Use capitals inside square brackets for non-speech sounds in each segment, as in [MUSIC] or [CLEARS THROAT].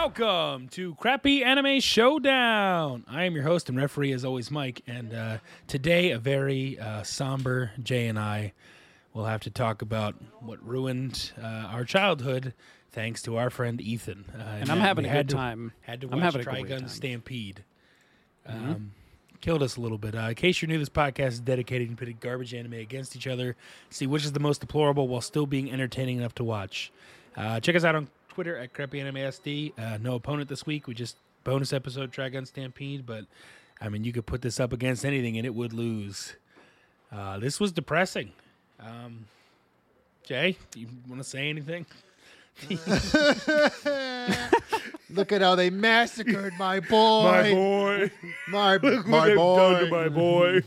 Welcome to Crappy Anime Showdown. I am your host and referee, as always, Mike. And uh, today, a very uh, somber Jay and I will have to talk about what ruined uh, our childhood, thanks to our friend Ethan. Uh, And I'm having a good to- time. Had to I'm watch having great Trigun time. Mm-hmm. Stampede. Um, Killed us a little bit. Uh, in case you're new, this podcast is dedicated to pitting garbage anime against each other, see which is the most deplorable while still being entertaining enough to watch. Uh, check us out on Twitter at CrappyAnimeSD. Uh, no opponent this week. We just bonus episode Trigun Stampede, but I mean, you could put this up against anything and it would lose. Uh, this was depressing. Um, Jay, do you want to say anything? [LAUGHS] Look at how they massacred my [LAUGHS] boy. boy. My, [LAUGHS] Look my what boy. my boy.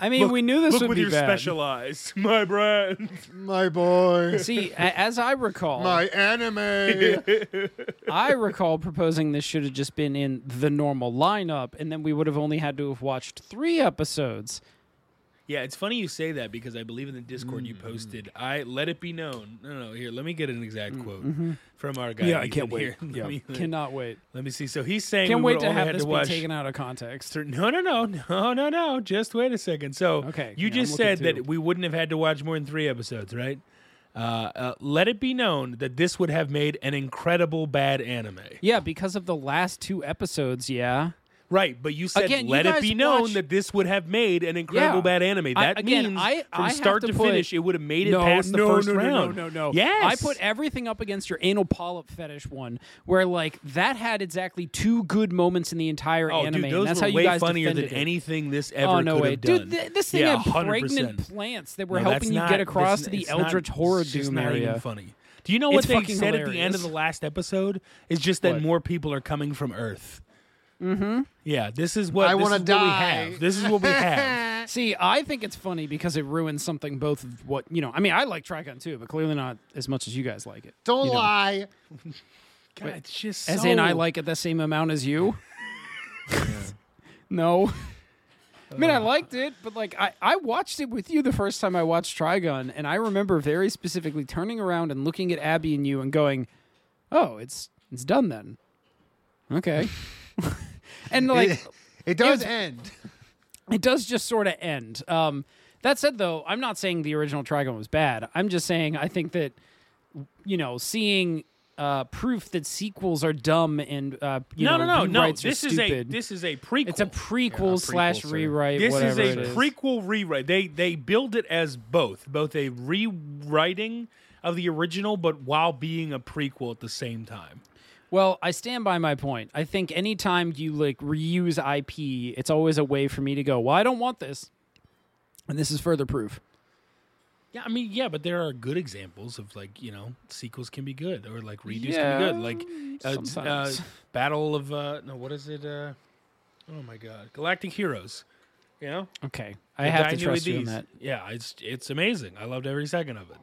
I mean, we knew this Look would with be your bad. special eyes, [LAUGHS] my brand. My boy. [LAUGHS] See, a- as I recall, My anime. [LAUGHS] I recall proposing this should have just been in the normal lineup, and then we would have only had to have watched three episodes. Yeah, it's funny you say that because I believe in the Discord you posted. I let it be known. No, no, here. Let me get an exact quote from our guy. Yeah, Ethan Here. [LAUGHS] Let, me, Cannot wait. let me see. So he's saying Can't we wait to only have had this to be watch. taken out of context. Cer- No, no, no, [LAUGHS] no, no, no. Just wait a second. So, Okay, you yeah, just said looking that too. we wouldn't have had to watch more than three episodes, right? Uh, uh, let it be known that this would have made an incredible bad anime. Yeah, because of the last two episodes. Yeah. Right, but you said Again, you let it be known watch- that this would have made an incredible Yeah. bad anime. I- That again, means I- from I start to to, put- finish, it would have made it no, past the no, first no, no, round. No, no, no, Yes, I put everything up against your anal polyp fetish one, where like that had exactly two good moments in the entire Oh, anime. dude, and those that's were how you way guys funnier than it. anything this oh, ever Oh no way, have done. dude! Th- this thing yeah, had 100%. pregnant plants that were No, helping you get across to the it's Eldritch Horror Doom area. even funny. Do you know what It's they said at the end of the last episode? Is just that What? more people are coming from Earth. Mm-hmm. Yeah, this is what I wanna is what we die. have. This is what we have. [LAUGHS] See, I think it's funny because it ruins something. Both of what you know. I mean, I like Trigun too, but clearly not as much as you guys like it. Don't You know. lie. [LAUGHS] God, it's just As so- in, I like it the same amount as you. [LAUGHS] no. I mean, I liked it, but like I, I watched it with you the first time I watched Trigun, and I remember very specifically turning around and looking at Abby and you and going, "Oh, it's it's done then." Okay. And like it, it does it's- end. it does just sort of end. Um, that said, though, I'm not saying the original Trigun was bad. I'm just saying I think that you know seeing uh, proof that sequels are dumb and uh, you no, know no, no, no. rewrites are This is a this is a prequel. it's a prequel slash prequel, sir. rewrite. This is a it is. prequel rewrite. They they build it as both, both a rewriting of the original, but while being a prequel at the same time. Well, I stand by my point. I think anytime you like reuse IP, it's always a way for me to go, "Well, I don't want this," and this is further proof. Yeah, I mean, yeah, but there are good examples of like you know sequels can be good or like redos Yeah, can be good, like uh, uh. [LAUGHS] Battle of uh, no, what is it? Uh, oh my God, Galactic Heroes. You know, Okay, I The have to trust you on that. Yeah, it's it's amazing. I loved every second of it.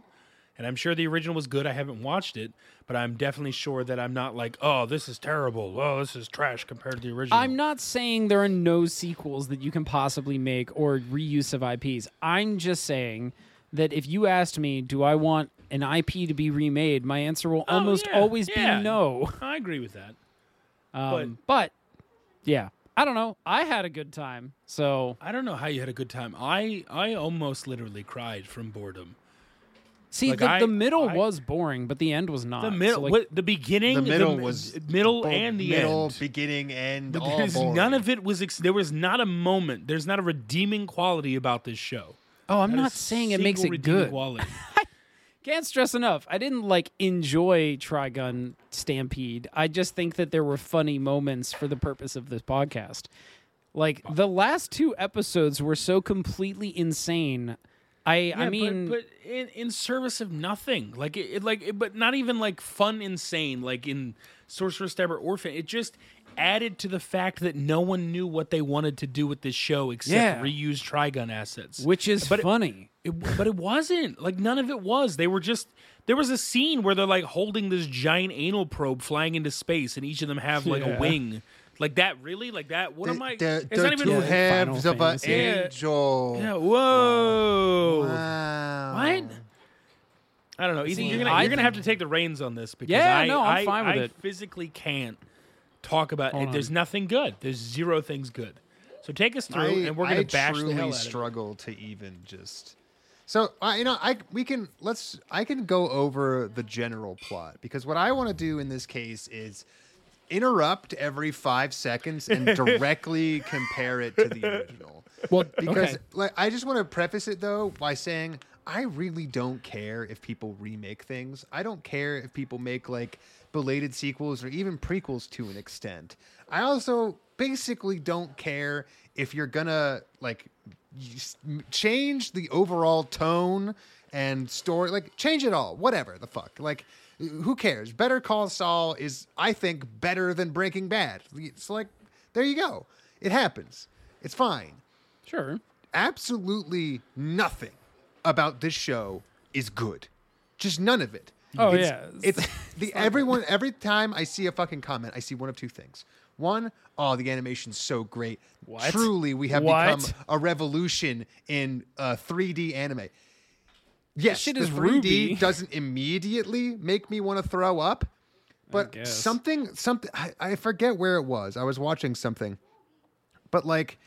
And I'm sure the original was good. I haven't watched it, but I'm definitely sure that I'm not like, oh, this is terrible. Oh, this is trash compared to the original. I'm not saying there are no sequels that you can possibly make or reuse of IPs. I'm just saying that if you asked me, do I want an IP to be remade, my answer will Oh, almost yeah, always yeah. be no. I agree with that. Um, but yeah, I don't know. I had a good time. So I don't know how you had a good time. I I almost literally cried from boredom. See, Like, the, I- the middle I- was boring, but the end was not. The So, middle, like, what, the beginning, The middle mi- was middle both and the middle, end. beginning, end. But all there's- boring. none of it was. Ex- there was not a moment. There's not a redeeming quality about this show. oh, I'm Not a not saying it makes single it redeeming good. Quality. [LAUGHS] Can't stress enough. I didn't like enjoy Trigun Stampede. I just think that there were funny moments for the purpose of this podcast. Like the last two episodes were so completely insane. I I mean, but, but in, in service of nothing, like it, it like, it, but not even like fun, insane, like in Sorcerer Stabber Orphen. It just added to the fact that no one knew what they wanted to do with this show except Yeah. reuse Trigun assets. which is But it- funny. It, but it wasn't like none of it was. They were just there was a scene where they're like holding this giant anal probe flying into space, and each of them have like Yeah. a wing. Like that, really? Like that? What am I? They're, it's they're not even. two Yeah, halves Final of an Fantasy. Yeah. angel. Yeah, whoa. Wow. What? I don't know. Ethan, See, you're gonna I you're gonna have to take the reins on this because Yeah, I, no, I'm I, fine with I it. physically can't talk about Hold it. There's nothing good. There's zero things good. So take us through, I, and we're gonna I bash the hell out of it. struggle to even just. So uh, you know, I we can let's I can go over the general plot because what I want to do in this case is interrupt every five seconds and [LAUGHS] directly compare it to the original. Well, Because okay. like I just want to preface it though by saying I really don't care if people remake things. I don't care if people make like belated sequels or even prequels to an extent. I also basically don't care if you're gonna like you s- m- change the overall tone and story like change it all whatever the fuck like who cares better call saul is i think better than breaking bad it's like there you go it happens it's fine sure. absolutely nothing about this show is good. Just none of it. Oh, It's- yeah. It's [LAUGHS] the everyone every time I see a fucking comment, I see one of two things. One, oh, the animation's so great. What? Truly, we have What? become a revolution in uh, 3D anime. Yes, shit is 3D Ruby. [LAUGHS] doesn't immediately make me want to throw up, but something, something, I, I forget where it was. I was watching something, but like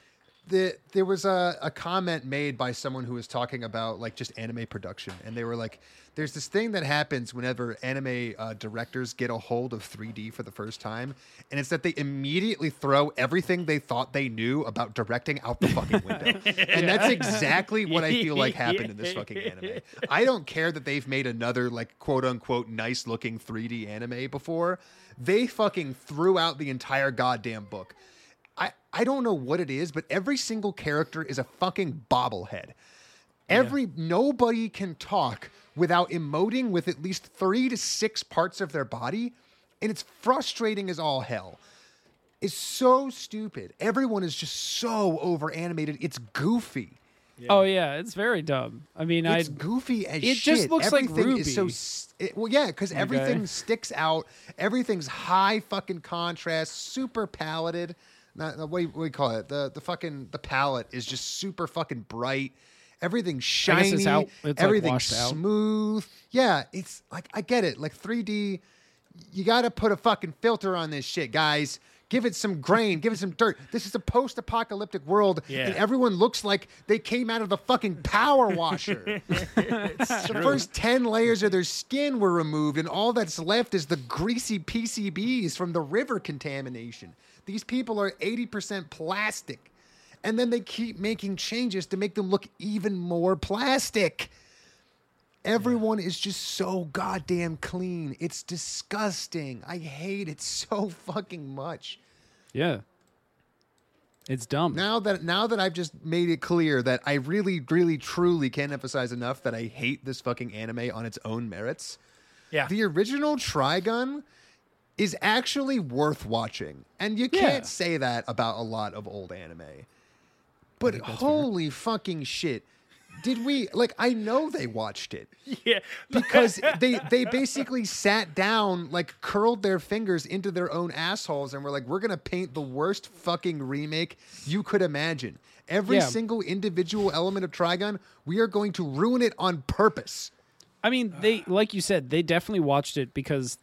the there was a, a comment made by someone who was talking about like just anime production. And they were like there's this thing that happens whenever anime uh, directors get a hold of 3d for the first time and it's that they immediately throw everything they thought they knew about directing out the fucking window. [LAUGHS] And that's exactly what i feel like happened in this fucking anime. [LAUGHS] I don't care that they've made another like quote unquote nice looking 3d anime before. They fucking threw out the entire goddamn book I, I don't know what it is, but every single character is a fucking bobblehead. Every nobody can talk without emoting with at least three to six parts of their body, and it's frustrating as all hell. It's so stupid. Everyone is just so over animated. It's goofy. Oh yeah, it's very dumb. I mean, I It's goofy as it shit. It just looks like everything is so Ruby. it- well, yeah, because everything sticks out. Everything's high fucking contrast, super paleted. Not what do you, what do you call it? The the fucking the palette is just super fucking bright. Everything's I shiny. it's out- it's, like, everything's washed out. smooth. Yeah, it's like I get it. Like 3D, you got to put a fucking filter on this shit, guys. Give it some grain, give it some dirt. This is a post-apocalyptic world, Yeah. and everyone looks like they came out of the fucking power washer. [LAUGHS] the first 10 layers of their skin were removed, and all that's left is the greasy PCBs from the river contamination. These people are 80% plastic. And then they keep making changes to make them look even more plastic. Everyone is just so goddamn clean. It's disgusting. I hate it so fucking much. yeah, it's dumb. Now that now that I've just made it clear that I really, really, truly can't emphasize enough that I hate this fucking anime on its own merits. Yeah. The original Trigun is actually worth watching. And you can't say that about a lot of old anime. But holy fucking shit. Did we like I know they watched it [LAUGHS] yeah. because [LAUGHS] they they basically sat down like curled their fingers into their own assholes and were like we're going to paint the worst fucking remake you could imagine. Every Yeah. single individual element of Trigun, we are going to ruin it on purpose. I mean, they like you said, they definitely watched it because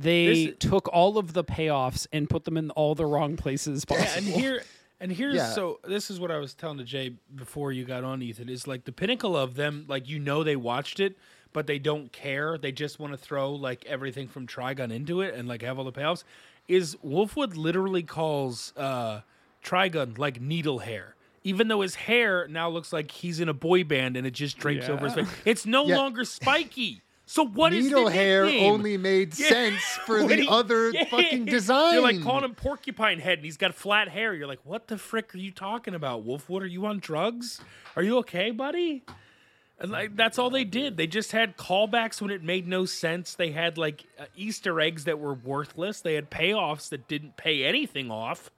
they This- took all of the payoffs and put them in all the wrong places possible. Yeah, and here and here's Yeah. so this is what I was telling to Jay before you got on Ethan is like the pinnacle of them like you know they watched it but they don't care they just want to throw like everything from Trigun into it and like have all the payoffs is Wolfwood literally calls uh Trigun like needle hair even though his hair now looks like he's in a boy band and it just drapes over his face it's no Yeah. longer spiky so what is the Needle hair nickname? only made Yeah. sense for [LAUGHS] the he- other [LAUGHS] Yeah. fucking design. You're like calling him porcupine head and he's got flat hair. You're like, what the frick are you talking about, Wolfwood? Are you on drugs? Are you okay, buddy? And, Like that's all they did. They just had callbacks when it made no sense. They had like uh, Easter eggs that were worthless. They had payoffs that didn't pay anything off.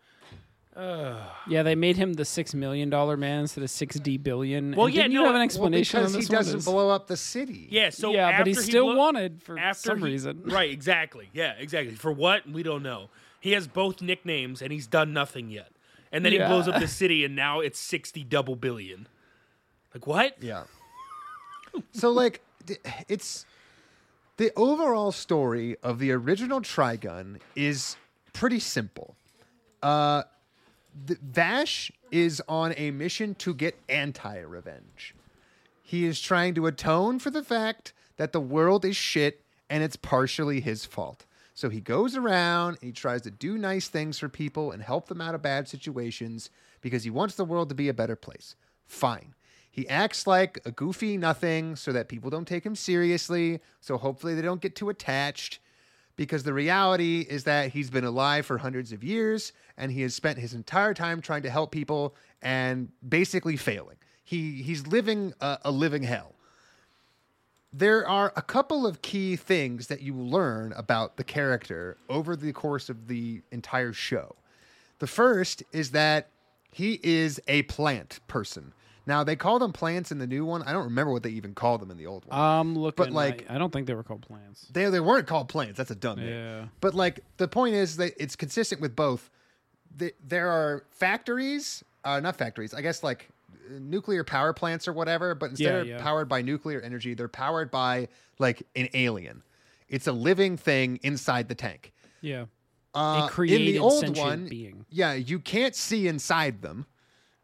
Yeah, they made him the six million dollar man instead of six D billion. Well, And yeah, didn't no, you have an well, explanation because on he this one? doesn't Is- blow up the city. Yeah, so yeah, but he still blew- wanted for after some he- reason. [LAUGHS] Right, exactly. Yeah, exactly. For what? We don't know. He has both nicknames and he's done nothing yet. And then he blows up the [LAUGHS] city and now it's 60 double billion. Like what? Yeah. So like th- it's the overall story of the original Trigun is pretty simple. Uh the, Vash is on a mission to get anti-revenge. He is trying to atone for the fact that the world is shit and it's partially his fault. So he goes around and he tries to do nice things for people and help them out of bad situations because he wants the world to be a better place. Fine. He acts like a goofy nothing so that people don't take him seriously. So hopefully they don't get too attached because the reality is that he's been alive for hundreds of years and he has spent his entire time trying to help people and basically failing. He he's living a, a living hell. There are a couple of key things that you learn about the character over the course of the entire show. The first is that he is a plant person. Now they call them plants in the new one. I don't remember what they even called them in the old one. I'm looking. But, like- I, I don't think they were called plants. They they weren't called plants. That's a dumb name. Yeah. But like the point is that it's consistent with both. The, there are factories, uh, not factories. I guess like nuclear power plants or whatever. But instead Yeah, of yeah. powered by nuclear energy, they're powered by like an alien. It's a living thing inside the tank. Yeah. Uh, in the old one, being. yeah, you can't see inside them,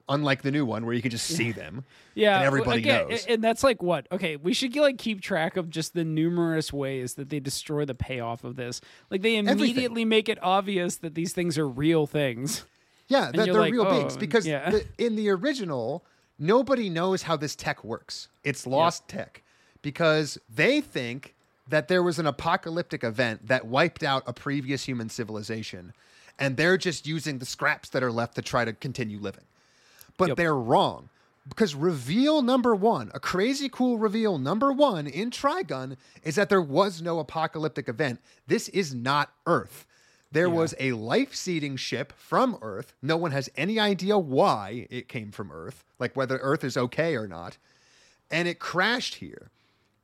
unlike the new one where you can just see them. [LAUGHS] Yeah, and everybody again, knows. and that's like what? Okay, we should like keep track of just the numerous ways that they destroy the payoff of this. Like they immediately make it obvious that these things are real things. Yeah, that they're like, real oh, beings because yeah. the, in the original, nobody knows how this tech works. It's lost tech because they think that there was an apocalyptic event that wiped out a previous human civilization, and they're just using the scraps that are left to try to continue living. But Yep. they're wrong because reveal number one, a crazy cool reveal number one in Trigun is that there was no apocalyptic event. This is not Earth. There was a life seeding ship from Earth. No one has any idea why it came from Earth, like whether Earth is okay or not. And it crashed here.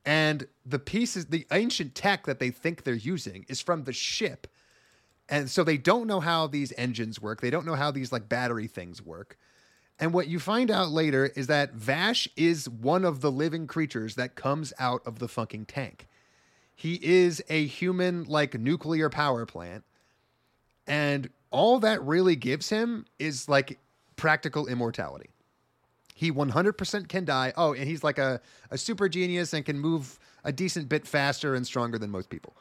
And the pieces, the ancient tech that they think they're using is from the ship. And so they don't know how these engines work. They don't know how these like battery things work. And what you find out later is that Vash is one of the living creatures that comes out of the fucking tank. He is a human like nuclear power plant. And all that really gives him is like practical immortality. He 100% can die. Oh, and he's like a, a super genius and can move a decent bit faster and stronger than most people.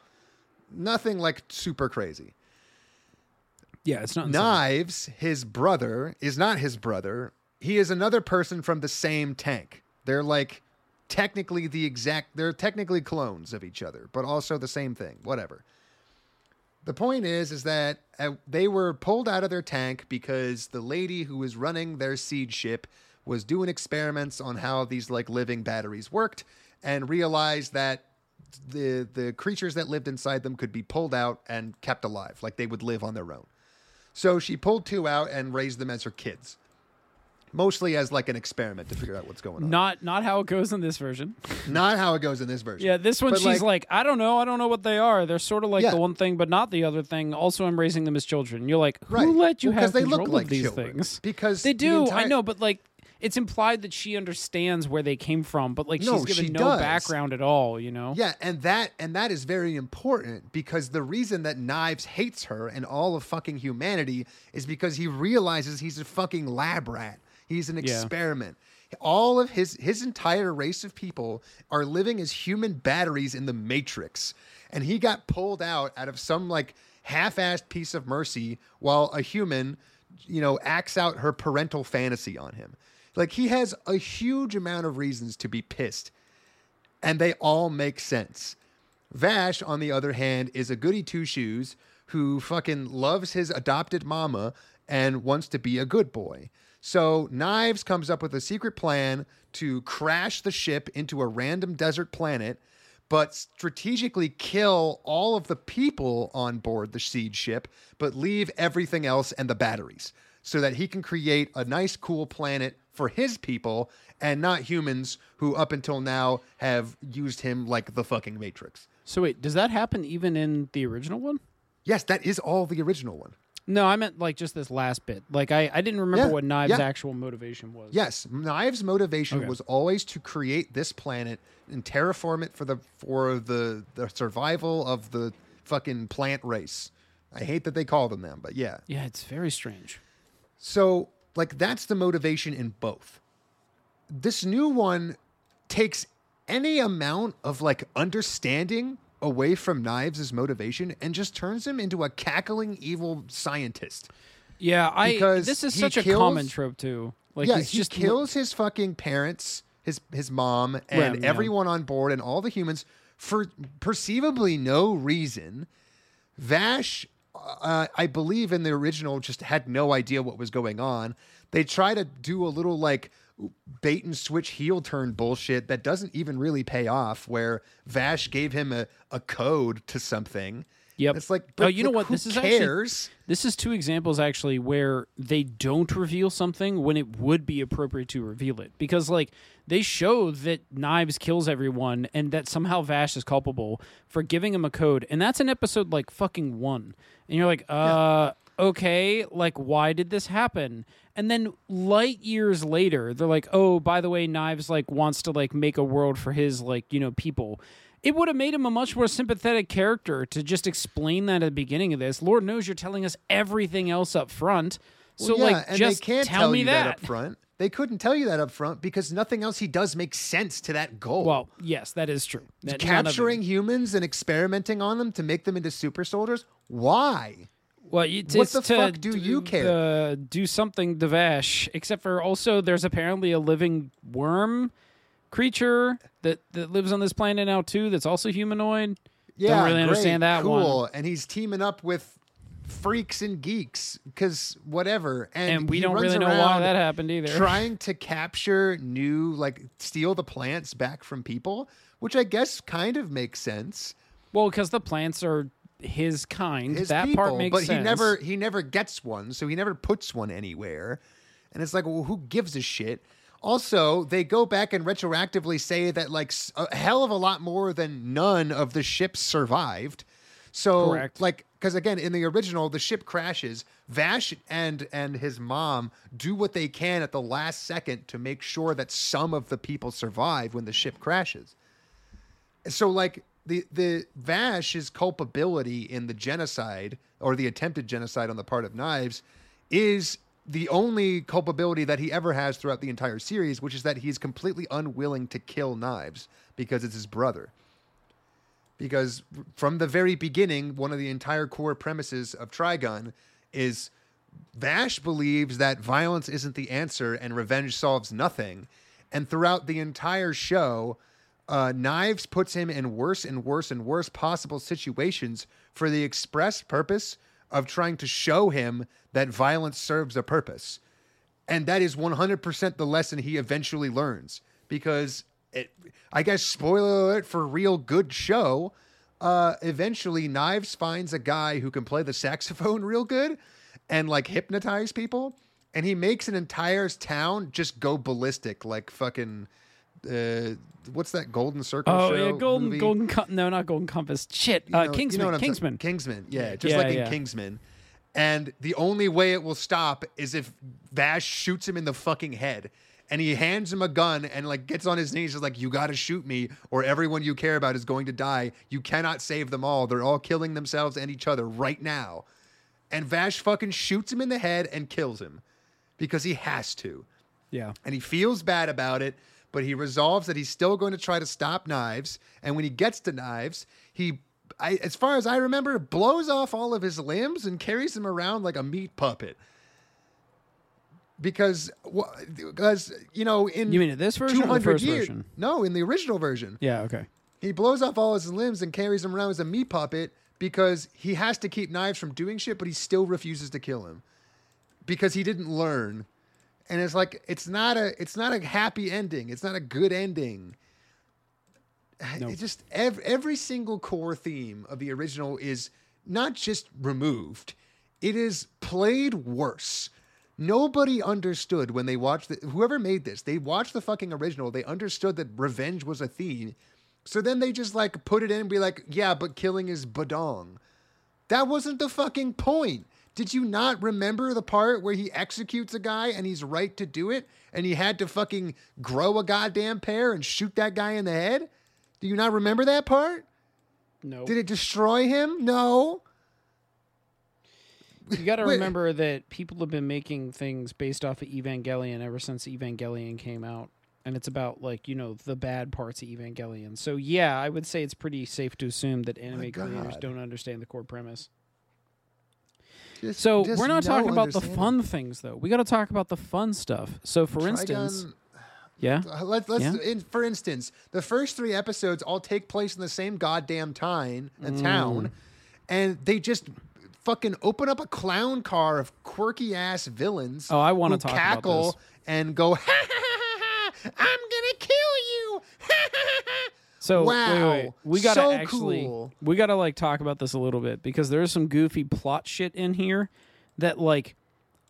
Nothing like super crazy. Yeah, it's not. Knives, his brother, is not his brother. He is another person from the same tank. They're like technically the exact, they're technically clones of each other, but also the same thing. Whatever. The point is, is that uh, they were pulled out of their tank because the lady who was running their seed ship was doing experiments on how these like living batteries worked, and realized that the the creatures that lived inside them could be pulled out and kept alive, like they would live on their own. So she pulled two out and raised them as her kids, mostly as like an experiment to figure out what's going on. Not not how it goes in this version. Not how it goes in this version. Yeah, this one But, she's like, I don't know, I don't know what they are. They're sort of like Yeah. the one thing, but not the other thing. Also, I'm raising them as children. You're like, who Right. let you Well, 'cause have they control look like of these children. things? Because they the do. I entire- know, but like, it's implied that she understands where they came from, but like No, she's given she no does. background at all. You know? Yeah, and that and that is very important because the reason that Knives hates her and all of fucking humanity is because he realizes he's a fucking lab rat. He's an Yeah. experiment. All of his his entire race of people are living as human batteries in the matrix. And he got pulled out out of some like half-assed piece of mercy while a human, you know, acts out her parental fantasy on him. Like he has a huge amount of reasons to be pissed and they all make sense. Vash, on the other hand, is a goody two shoes who fucking loves his adopted mama and wants to be a good boy. So Knives comes up with a secret plan to crash the ship into a random desert planet, but strategically kill all of the people on board the seed ship, but leave everything else and the batteries so that he can create a nice, cool planet for his people and not humans who up until now have used him like the fucking Matrix. So wait, does that happen even in the original one? Yes, that is all the original one. No, I meant like just this last bit. Like I, I didn't remember Yeah, what Knives' yeah. actual motivation was. Yes, Knives' motivation Okay. was always to create this planet and terraform it for the for the the survival of the fucking plant race. I hate that they call them them, but yeah. Yeah, it's very strange. So, like, that's the motivation in both. This new one takes any amount of like understanding away from Knives' motivation and just turns him into a cackling evil scientist. Yeah, I Because this is such a common trope too. Like yeah, he just kills his fucking parents, his his mom, and Rem, yeah. everyone on board, and all the humans for perceivably no reason. Vash, uh, I believe in the original, just had no idea what was going on. They try to do a little like bait and switch heel turn bullshit that doesn't even really pay off. Where Vash gave him a, a code to something. Yep. It's like, oh, but, you know what? This is actually cares? this is two examples actually where they don't reveal something when it would be appropriate to reveal it because like they show that Knives kills everyone and that somehow Vash is culpable for giving him a code, and that's an episode like fucking one, and you're like, uh. Okay, like why did this happen? And then light years later, they're like, "Oh, by the way, Knives like wants to like make a world for his like, you know, people." It would have made him a much more sympathetic character to just explain that at the beginning of this. Lord knows you're telling us everything else up front. So Well, yeah, like and just they can't tell, tell me you that. up front. They couldn't tell you that up front because nothing else he does makes sense to that goal. Well, yes, that is true. That none of it- capturing humans and experimenting on them to make them into super soldiers. Why? Well, it's, What the to fuck do you care? Uh, do something to Vash, except for also there's apparently a living worm creature that, that lives on this planet now too. That's also humanoid. Yeah, Don't really great, understand that cool. one. And he's teaming up with freaks and geeks because whatever. And, And we don't really know why that happened either. [LAUGHS] Trying to capture new, like steal the plants back from people, which I guess kind of makes sense. Well, because the plants are his kind. his that people, part makes but sense. But he never he never gets one, so he never puts one anywhere. And it's like, well, who gives a shit? Also, they go back and retroactively say that like a hell of a lot more than none of the ships survived. So, Correct. like, because again, in the original, the ship crashes. Vash and and his mom do what they can at the last second to make sure that some of the people survive when the ship crashes so like the the Vash's culpability in the genocide or the attempted genocide on the part of Knives is the only culpability that he ever has throughout the entire series, which is that he's completely unwilling to kill Knives because it's his brother. Because from the very beginning, one of the entire core premises of Trigun is Vash believes that violence isn't the answer and revenge solves nothing. And throughout the entire show, uh, Knives puts him in worse and worse and worse possible situations for the express purpose of trying to show him that violence serves a purpose. And that is 100% the lesson he eventually learns. Because, it, I guess, spoiler alert for real good show, uh, eventually Knives finds a guy who can play the saxophone [LAUGHS] real good and like hypnotize people. And he makes an entire town just go ballistic, like fucking. Uh, what's that Golden Circle Oh yeah, golden, movie? golden. Com- no, not golden compass. Shit, You uh, know- you Kingsman. know Kingsman. Kingsman. Yeah, just Yeah, like in yeah. Kingsman. And the only way it will stop is if Vash shoots him in the fucking head. And he hands him a gun and like gets on his knees, is like, "You got to shoot me, or everyone you care about is going to die. You cannot save them all. They're all killing themselves and each other right now." And Vash fucking shoots him in the head and kills him because he has to Yeah. and he feels bad about it, but he resolves that he's still going to try to stop Knives. And when he gets to Knives, he, I, as far as I remember, blows off all of his limbs and carries him around like a meat puppet. Because, because you know, in You mean in this version or the 200 first years, version? no, in the original version, Yeah. Okay. he blows off all his limbs and carries him around as a meat puppet because he has to keep knives from doing shit, but he still refuses to kill him because he didn't learn. And it's like it's not a it's not a happy ending. It's not a good ending. [SIGHS] It just every, every single core theme of the original is not just removed; it is played worse. Nobody understood when they watched the, whoever made this. They watched the fucking original. They understood that revenge was a theme. So then they just like put it in and be like, yeah, but killing is badong. That wasn't the fucking point. Did you not remember the part where he executes a guy and he's right to do it and he had to fucking grow a goddamn pair and shoot that guy in the head? Do you not remember that part? No. Did it destroy him? No. You got [LAUGHS] to remember that people have been making things based off of Evangelion ever since Evangelion came out. And it's about, like, you know, the bad parts of Evangelion. So, yeah, I would say it's pretty safe to assume that anime creators don't understand the core premise. Just- So, just we're not no talking about the fun things, though. We got to talk about the fun stuff. So, for instance, yeah. Let's let's Yeah. in, for instance, the first three episodes all take place in the same goddamn time Mm. and town, and they just fucking open up a clown car of quirky ass villains. Oh, I wanna who talk about cackle this. and go, ha, ha, ha, ha, I'm gonna kill you. Ha, ha, ha, ha." So Wow. wait, wait. we gotta So actually cool. we gotta like talk about this a little bit because there's some goofy plot shit in here that like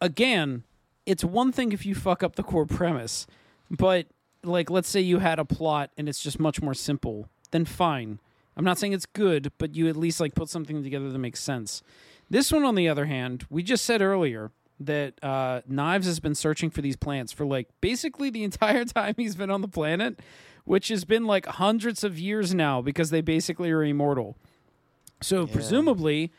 again, it's one thing if you fuck up the core premise, but like let's say you had a plot and it's just much more simple, then fine. I'm not saying it's good, but you at least like put something together that makes sense. This one, on the other hand, we just said earlier that uh, Knives has been searching for these plants for like basically the [LAUGHS] entire time he's been on the planet, which has been like hundreds of years now because they basically are immortal. So presumably,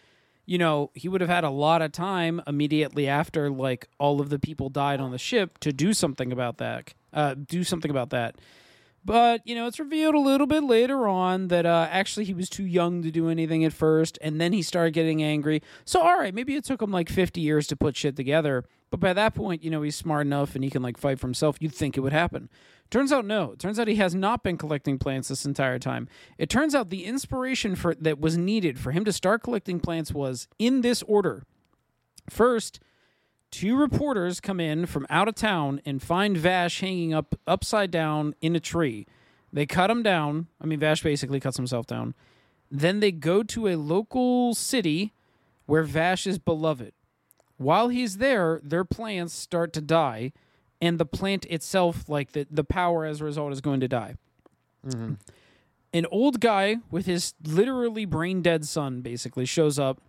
you know, he would have had a lot of time immediately after like all of the people died on the ship to do something about that. Uh, do something about that. But, you know, it's revealed a little bit later on that uh, actually he was too young to do anything at first, and then he started getting angry. So, all right, maybe it took him like 50 years to put shit together. But by that point, you know, he's smart enough and he can like fight for himself. You'd think it would happen. Turns out, no. It turns out he has not been collecting plants this entire time. It turns out the inspiration for that was needed for him to start collecting plants was in this order. First, two reporters come in from out of town and find Vash hanging up upside down in a tree. They cut him down. I mean, Vash basically cuts himself down. Then they go to a local city where Vash is beloved. While he's there, their plants start to die, and the plant itself, like the, the power as a result, is going to die. Mm-hmm. An old guy with his literally brain dead son basically shows up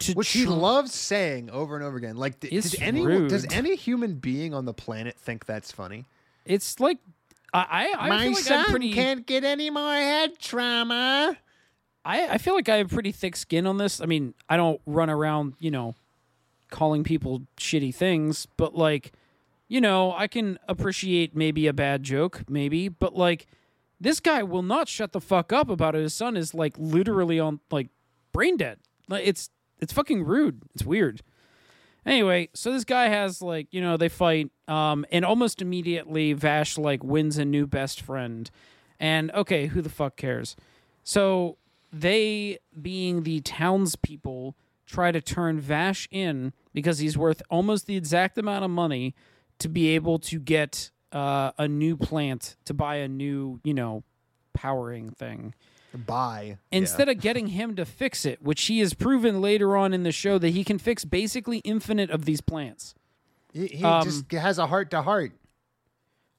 to Which he tr- loves saying over and over again. Like, d- It's did anyone, does any human being on the planet think that's funny? It's like I I, I feel like I'm pretty can't get any more head trauma. I, I feel like I have pretty thick skin on this. I mean, I don't run around, you know, calling people shitty things, but like, you know, I can appreciate maybe a bad joke, maybe, but like this guy will not shut the fuck up about it. His son is like literally on like brain dead. Like it's it's fucking rude. It's weird. Anyway, so this guy has like, you know, they fight um and almost immediately Vash like wins a new best friend. And okay, who the fuck cares? So they, being the townspeople, try to turn Vash in because he's worth almost the exact amount of money to be able to get uh, a new plant to buy a new, you know, powering thing. Buy Instead of getting [LAUGHS] him to fix it, which he has proven later on in the show that he can fix basically infinite of these plants. he, he um, just has a heart to heart,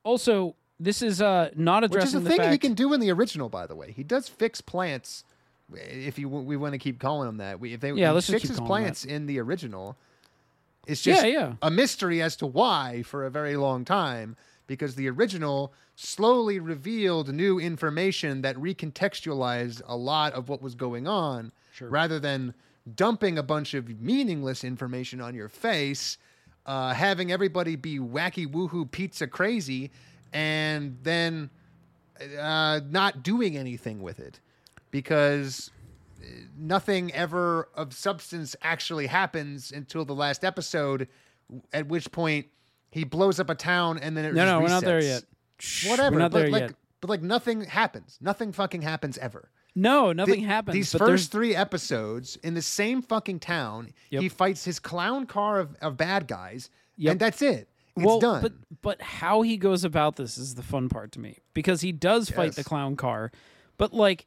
Also, this is uh, not which is addressing a the thing fact he can do in the original. By the way, he does fix plants. If you we want to keep calling them that, we, if they Yeah, he let's fixes calling plants in the original, it's just Yeah, yeah. a mystery as to why for a very long time. Because the original slowly revealed new information that recontextualized a lot of what was going on, rather than dumping a bunch of meaningless information on your face, uh, having everybody be wacky woohoo pizza crazy, and then uh, not doing anything with it because nothing ever of substance actually happens until the last episode, at which point he blows up a town and then it No, no, we're not there yet. Whatever, We're not but there like, yet. but like nothing happens. Nothing fucking happens ever. No, nothing Th- happens. These but there's- first three episodes in the same fucking town, Yep. he fights his clown car of, of bad guys, Yep. and that's it. It's well, done. But but how he goes about this is the fun part to me because he does fight the clown car, but like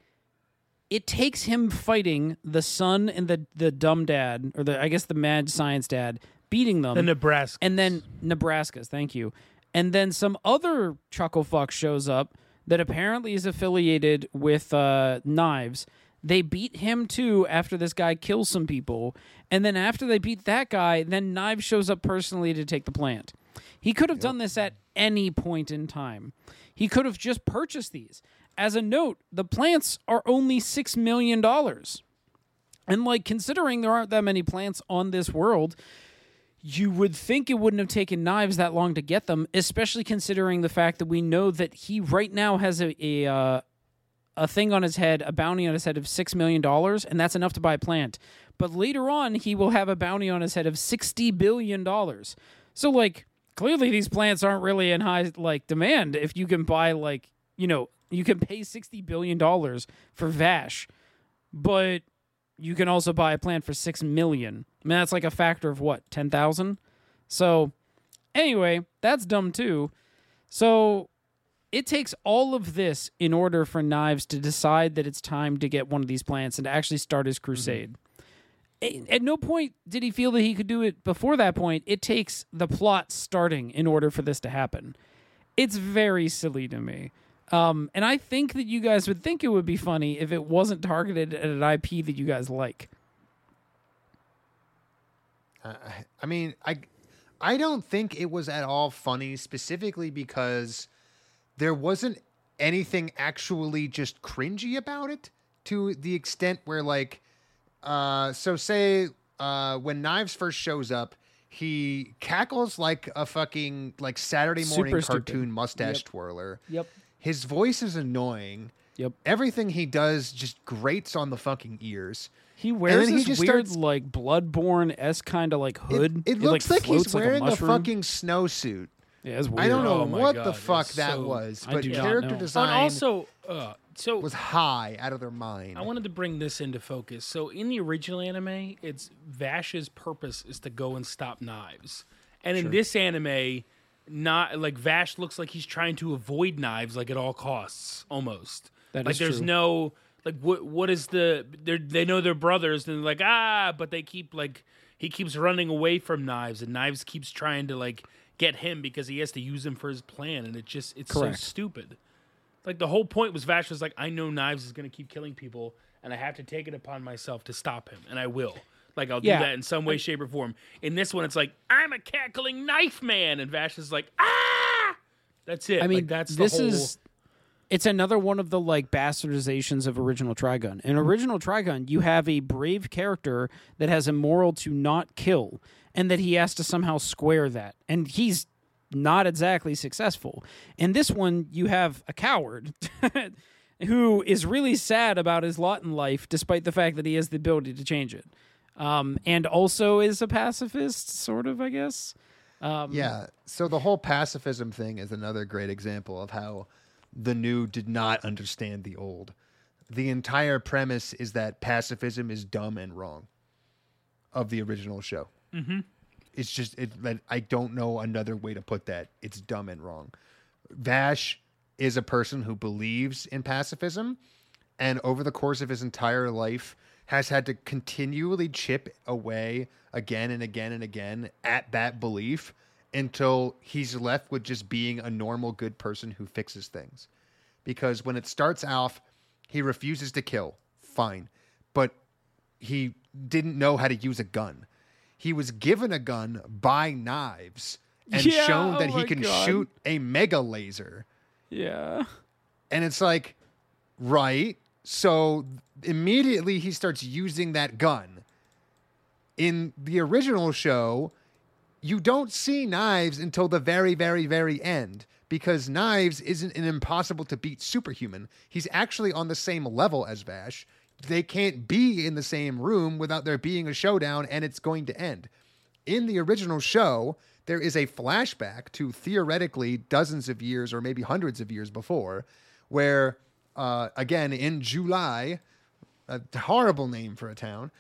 it takes him fighting the son and the the dumb dad or the I guess the mad science dad beating them The Nebraska. and then Nebraska's, thank you. And then some other chucklefuck shows up that apparently is affiliated with uh, Knives. They beat him too after this guy kills some people. And then after they beat that guy, then Knives shows up personally to take the plant. He could have done this at any point in time. He could have just purchased these. As a note, the plants are only $6 million. And like considering there aren't that many plants on this world, you would think it wouldn't have taken knives that long to get them, especially considering the fact that we know that he right now has a a, uh, a thing on his head, a bounty on his head of six million dollars, and that's enough to buy a plant. But later on, he will have a bounty on his head of sixty billion dollars. So, like, clearly these plants aren't really in high like demand. If you can buy like you know you can pay sixty billion dollars for Vash, but you can also buy a plant for six million. I mean, that's like a factor of what, ten thousand? So, anyway, that's dumb too. So, it takes all of this in order for Knives to decide that it's time to get one of these plants and to actually start his mm-hmm. crusade. A- At no point did he feel that he could do it before that point. It takes the plot starting in order for this to happen. It's very silly to me. Um, and I think that you guys would think it would be funny if it wasn't targeted at an IP that you guys like. I mean, I I don't think it was at all funny specifically because there wasn't anything actually just cringy about it to the extent where like uh so say uh when Knives first shows up, he cackles like a fucking like Saturday morning Super stupid. cartoon mustache Yep. twirler. Yep. His voice is annoying. Yep. Everything he does just grates on the fucking ears. He wears then he this just weird, starts- like bloodborne s kind of like It- hood. It, looks like, he's floats like wearing a, fucking snowsuit. Yeah, it's weird. I don't know Oh what God, the it's fuck that so- was, I but do not character know. Design and also, uh, so was high out of their mind. I wanted to bring this into focus. So in the original anime, it's Vash's purpose is to go and stop knives, and in this anime, not like Vash looks like he's trying to avoid knives like at all costs, almost. That like there's true. no like what what is the they they know they're brothers and they're like ah, but they keep like he keeps running away from knives and knives keeps trying to like get him because he has to use him for his plan and it just it's Correct. so stupid. Like the whole point was Vash was like, I know Knives is going to keep killing people, and I have to take it upon myself to stop him, and I will. Like I'll Yeah. do that in some way, shape, or form. In this one, it's like I'm a cackling knife man, and Vash is like, ah. That's it. I mean, Like, that's this whole. is it's another one of the like bastardizations of original Trigun. In original Trigun, you have a brave character that has a moral to not kill, and that he has to somehow square that, and he's not exactly successful. And this one, you have a coward. [LAUGHS] Who is really sad about his lot in life, despite the fact that he has the ability to change it, um, and also is a pacifist, sort of, I guess. Um, yeah. So the whole pacifism thing is another great example of how the new did not understand the old. The entire premise is that pacifism is dumb and wrong of the original show. Mm-hmm. It's just it. I don't know another way to put that. It's dumb and wrong. Vash is a person who believes in pacifism and over the course of his entire life has had to continually chip away again and again and again at that belief until he's left with just being a normal good person who fixes things because when it starts off he refuses to kill fine but he didn't know how to use a gun he was given a gun by knives and Yeah, shown that oh he can God. shoot a mega laser yeah. and it's like, right. So immediately he starts using that gun. In the original show, you don't see Knives until the very, very, very end because Knives isn't an impossible to beat superhuman. He's actually on the same level as Vash. They can't be in the same room without there being a showdown and it's going to end. In the original show, there is a flashback to theoretically dozens of years or maybe hundreds of years before, where, uh, again, in July, a horrible name for a town,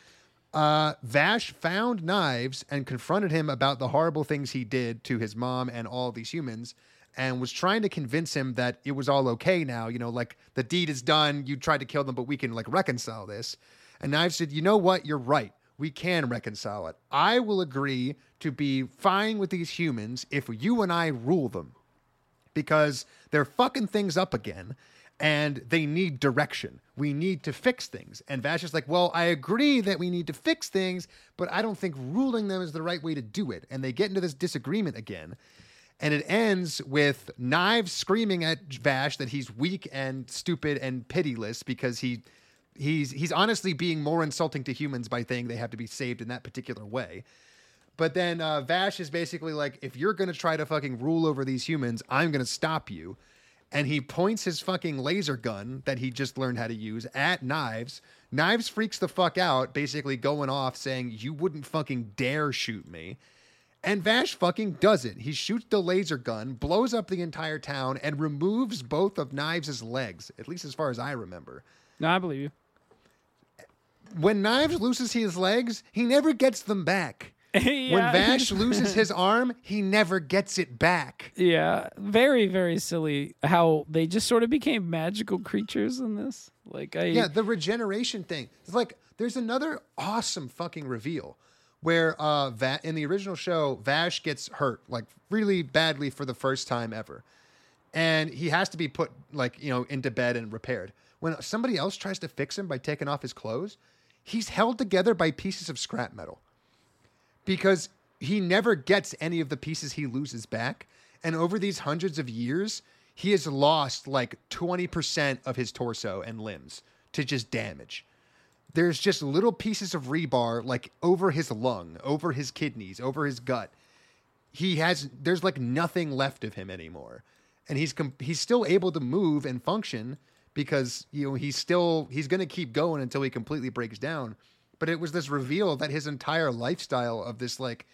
Uh, Vash found Knives and confronted him about the horrible things he did to his mom and all these humans, and was trying to convince him that it was all okay now. You know, like the deed is done. You tried to kill them, but we can like reconcile this. And Knives said, "You know what? You're right. We can reconcile it. I will agree to be fine with these humans if you and I rule them." because they're fucking things up again and they need direction. We need to fix things. And Vash is like, well, I agree that we need to fix things, but I don't think ruling them is the right way to do it. And they get into this disagreement again. And it ends with Knives screaming at Vash that he's weak and stupid and pitiless because he he's he's honestly being more insulting to humans by saying they have to be saved in that particular way. But then uh, Vash is basically like, if you're gonna try to fucking rule over these humans, I'm gonna stop you. And he points his fucking laser gun that he just learned how to use at Knives. Knives freaks the fuck out, basically going off saying, You wouldn't fucking dare shoot me. And Vash fucking does it. He shoots the laser gun, blows up the entire town, and removes both of Knives' legs, at least as far as I remember. No, I believe you. When Knives loses his legs, he never gets them back. [LAUGHS] When Vash [LAUGHS] loses his arm, he never gets it back. Yeah, very very silly how they just sort of became magical creatures in this. Like I Yeah, the regeneration thing. It's like there's another awesome fucking reveal where uh Va- in the original show Vash gets hurt like really badly for the first time ever. And he has to be put like, you know, into bed and repaired. When somebody else tries to fix him by taking off his clothes, he's held together by pieces of scrap metal. Because he never gets any of the pieces he loses back. And over these hundreds of years, he has lost like 20% of his torso and limbs to just damage. There's just little pieces of rebar like over his lung, over his kidneys, over his gut. He has there's like nothing left of him anymore. And he's com- he's still able to move and function because you know he's still he's going to keep going until he completely breaks down. But it was this reveal that his entire lifestyle of this like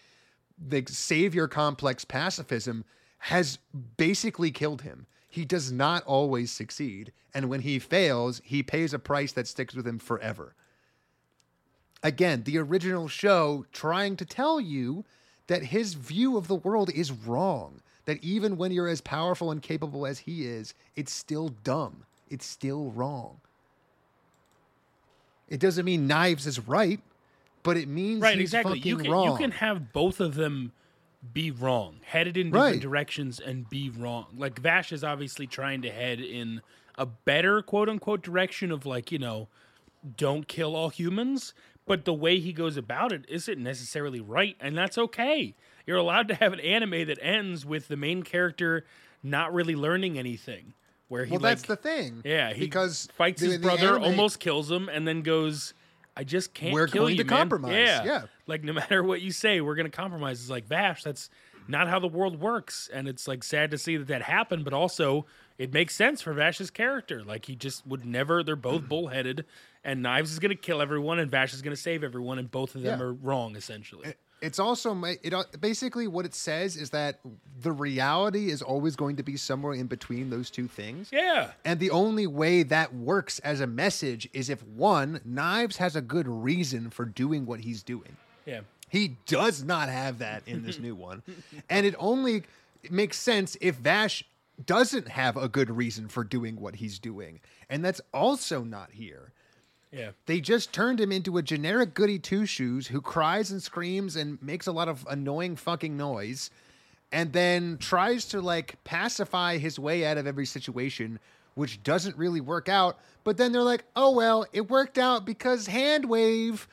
the savior complex pacifism has basically killed him. He does not always succeed, and when he fails, he pays a price that sticks with him forever. Again, the original show trying to tell you that his view of the world is wrong. That even when you're as powerful and capable as he is, it's still dumb. It's still wrong. It doesn't mean Knives is right, but it means right he's exactly you can wrong. you can have both of them be wrong headed in Right. different directions and be wrong like vash is obviously trying to head in a better quote unquote direction of like you know don't kill all humans but the way he goes about it isn't necessarily right and that's okay you're allowed to have an anime that ends with the main character not really learning anything where he well, like that's the thing. yeah, he because fights the- his brother, anime- almost kills him, and then goes, "I just can't We're kill going you, to man." compromise, Yeah, yeah. Like no [LAUGHS] matter what you say, we're going to compromise. It's like Vash. That's not how the world works, and it's like sad to see that that happened, but also it makes sense for Vash's character. Like he just would never. They're both bullheaded, and Knives is going to kill everyone, and Vash is going to save everyone, and both of them Yeah. are wrong essentially. It's also it uh, basically what it says is that the reality is always going to be somewhere in between those two things. yeah. And the only way that works as a message is if one, Knives has a good reason for doing what he's doing. Yeah. He does not have that in this new one. [LAUGHS] And it only makes sense if Vash doesn't have a good reason for doing what he's doing. And that's also not here. Yeah. They just turned him into a generic goody two shoes who cries and screams and makes a lot of annoying fucking noise and then tries to like pacify his way out of every situation, which doesn't really work out. But then they're like, oh, well, it worked out because hand wave.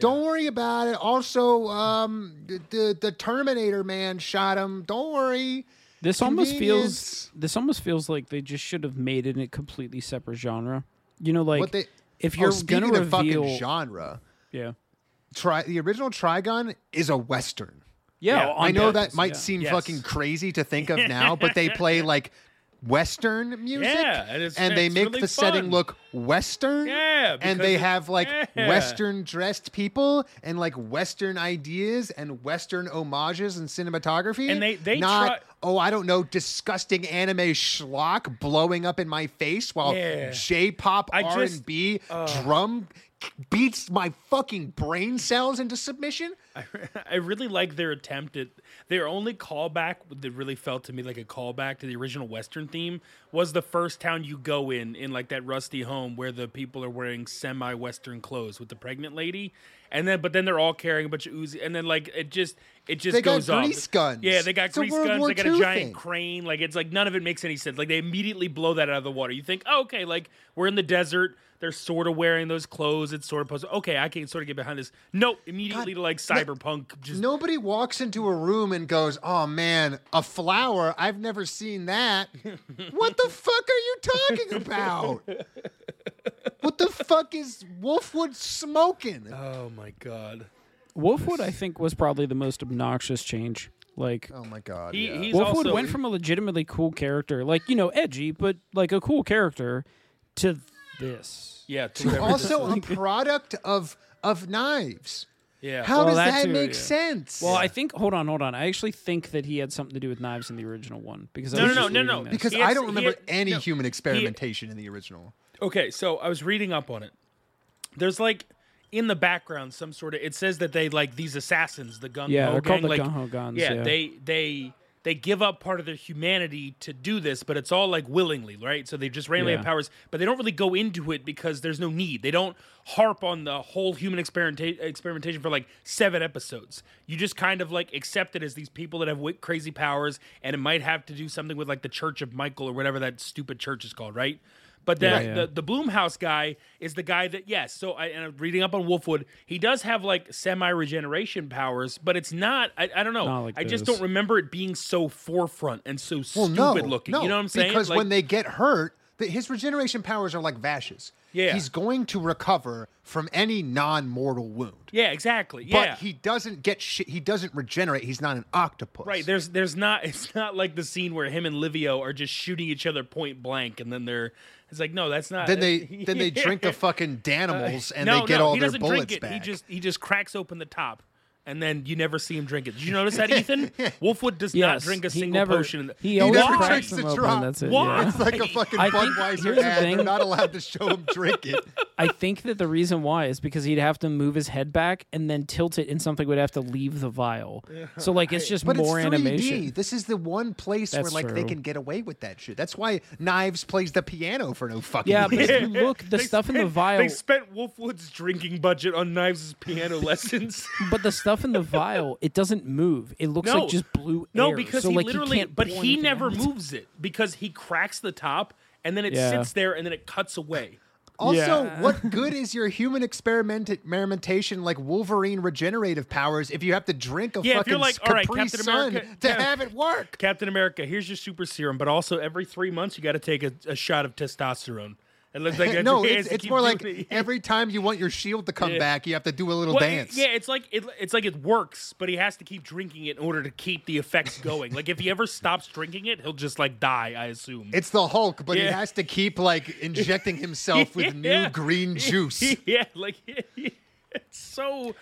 Don't worry about it. Also, um, the, the the Terminator man shot him. Don't worry. This almost feels this almost feels like they just should have made it in a completely separate genre. You know, like what they if oh, you're speaking gonna of fucking genre, yeah, try the original Trigun is a western. yeah, Yeah, I know that might yeah. seem Yes. fucking crazy to think of now, but they [LAUGHS] play like Western music, Yeah, and it's- and they it's make really the setting look Western. Yeah, and they it- have like yeah. Western dressed people and like Western ideas and Western homages and cinematography. And they- they not try- oh I don't know disgusting anime schlock blowing up in my face while Yeah. J-pop R and B uh, drum beats my fucking brain cells into submission. [LAUGHS] I really like their attempt at their only callback that really felt to me like a callback to the original Western theme was the first town you go in in like that rusty home where the people are wearing semi-Western clothes with the pregnant lady, and then but then they're all carrying a bunch of Uzi, and then like it just it just They got goes off. grease guns. Yeah, they got It's grease guns. War they got a giant thing. crane. Like it's like none of it makes any sense. Like they immediately blow that out of the water. You think, oh, okay, like we're in the desert. They're sort of wearing those clothes. It's sort of supposed. Okay, I can sort of get behind this. Nope, immediately to like cyberpunk. Just Nobody walks into a room and goes, "Oh man, a flower! I've never seen that." [LAUGHS] what the fuck are you talking about? what the fuck is Wolfwood smoking? Oh my god. Wolfwood, I think, was probably the most obnoxious change. Like Oh my god! He, yeah. he's Wolfwood also went from a legitimately cool character, like you know, edgy, but like a cool character, to this. yeah to also a [LAUGHS] product of of knives. Yeah. How Well, does that that too, make yeah. sense? Well, I think. Hold on, hold on. I actually think that he had something to do with knives in the original one because I No, was no, just no, no, no. this. because he had- I don't remember had- any no, human he- experimentation in the original. Okay, so I was reading up on it. There's like in the background some sort of it says that they like these assassins, the gun Yeah, they're called the like, gung-ho guns, Yeah, yeah. they they they give up part of their humanity to do this, but it's all like willingly, right? So they just randomly Yeah. have powers, but they don't really go into it because there's no need. They don't harp on the whole human experimenta- experimentation for like seven episodes. You just kind of like accept it as these people that have crazy powers, and it might have to do something with like the Church of Michael or whatever that stupid church is called, right? But the, Yeah, yeah. the the Bloomhouse guy is the guy that yes. So I and I'm reading up on Wolfwood. He does have like semi regeneration powers, but it's not. I, I don't know. Not like I just this. don't remember it being so forefront and so Well, stupid no, looking. No, you know what I'm saying? Because Like- when they get hurt, the, his regeneration powers are like Vash's. Yeah. he's going to recover from any non-mortal wound. yeah, exactly. But Yeah. he doesn't get shit. He doesn't regenerate. He's not an octopus. Right, there's there's not [LAUGHS] it's not like the scene where him and Livio are just shooting each other point blank and then they're it's like no that's not then they [LAUGHS] then they drink the fucking uh, Danimals and no, they get no, all their bullets drink it. back. He just he just cracks open the top, and then you never see him drink it. Did you notice that, Ethan? [LAUGHS] Wolfwood does not Yes, drink a he single never, potion. In the, He always never cracks drinks them the open. drop. That's it. Why? Yeah. it's like a fucking I think- Budweiser here's the ad. thing. They're not allowed to show him drink it. [LAUGHS] I think that the reason why is because he'd have to move his head back and then tilt it, and something would have to leave the vial. So like it's just But more it's 3D. animation. This is the one place That's where like they true. can get away with that shit. That's why Knives plays the piano for no fucking Yeah, but reason. if you look, the [LAUGHS] They stuff in the spent- vial, They spent Wolfwood's drinking budget on Knives' piano lessons. but the stuff in the [LAUGHS] vial, it doesn't move. It looks No. like just blue No, air. because so, he like, literally, can't but he never out. moves it because he cracks the top and then it Yeah. sits there and then it cuts away. Also, Yeah. [LAUGHS] what good is your human experiment experimentation like Wolverine regenerative powers if you have to drink a Yeah, if fucking you're like, all right, Captain Sun America- to yeah. have it work? Captain America, here's your super serum, but also every three months you got to take a, a shot of testosterone. It looks like no, it's, it's more like it. every time you want your shield to come Yeah. back, you have to do a little Well, dance. Yeah, it's like it, it's like it works, but he has to keep drinking it in order to keep the effects going. like if he ever stops drinking it, he'll just like die. I assume. It's the Hulk, but he has to keep like injecting himself [LAUGHS] with Yeah. new green juice. [LAUGHS] yeah, like [LAUGHS] it's so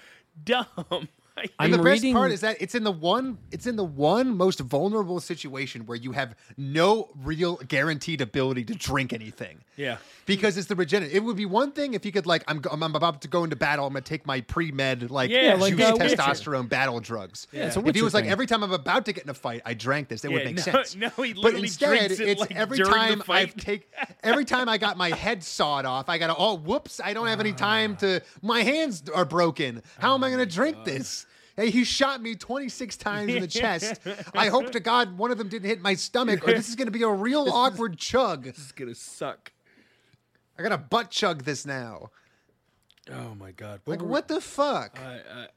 dumb. [LAUGHS] I- I'm And the best reading- part is that it's in the one it's in the one most vulnerable situation where you have no real guaranteed ability to drink anything. yeah. Because it's the regenerate. It would be one thing if you could like I'm I'm, I'm about to go into battle. I'm gonna take my pre med like Yeah, like, juice uh, Witcher. testosterone battle drugs. Yeah, it's a if he Witcher was like every time I'm about to get in a fight, I drank this. That would make no- sense. [LAUGHS] no, he but literally instead, drinks it, it's like, every during the time I fight. take every time I got my [LAUGHS] head sawed off, I got to oh whoops, I don't have any time to. My hands are broken. How am I gonna drink this? Hey, he shot me 26 times in the [LAUGHS] chest. I hope to God one of them didn't hit my stomach, or this is going to be a real [LAUGHS] awkward chug. This is gonna suck. I gotta butt chug this now. Oh my god. Like, were- what the fuck? Uh,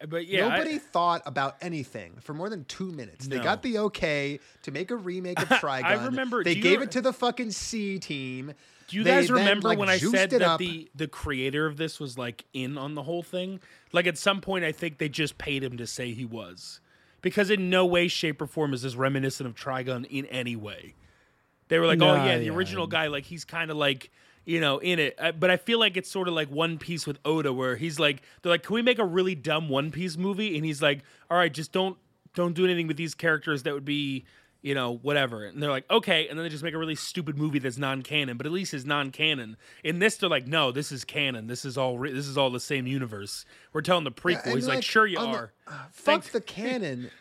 uh, but yeah, I- Nobody thought about anything for more than two minutes. They got the okay to make a remake of [LAUGHS] Trigun. remember- They do you gave it to the fucking C team. Do you They guys then, remember like, when I said that up. the the creator of this was like in on the whole thing? Like at some point, I think they just paid him to say he was, because in no way, shape, or form is this reminiscent of Trigun in any way. They were like, oh yeah, the yeah. original guy, like he's kind of like you know in it, Uh, but I feel like it's sort of like One Piece with Oda, where he's like, they're like, can we make a really dumb One Piece movie? And he's like, all right, just don't don't do anything with these characters that would be you know, whatever. And they're like, okay, and then they just make a really stupid movie that's non-canon, but at least is non-canon. In this, they're like, no, this is canon. This is all. Re- this is all the same universe. We're telling the prequel. And, He's like, sure you on the- are. uh, fuck Thanks- the canon. [LAUGHS]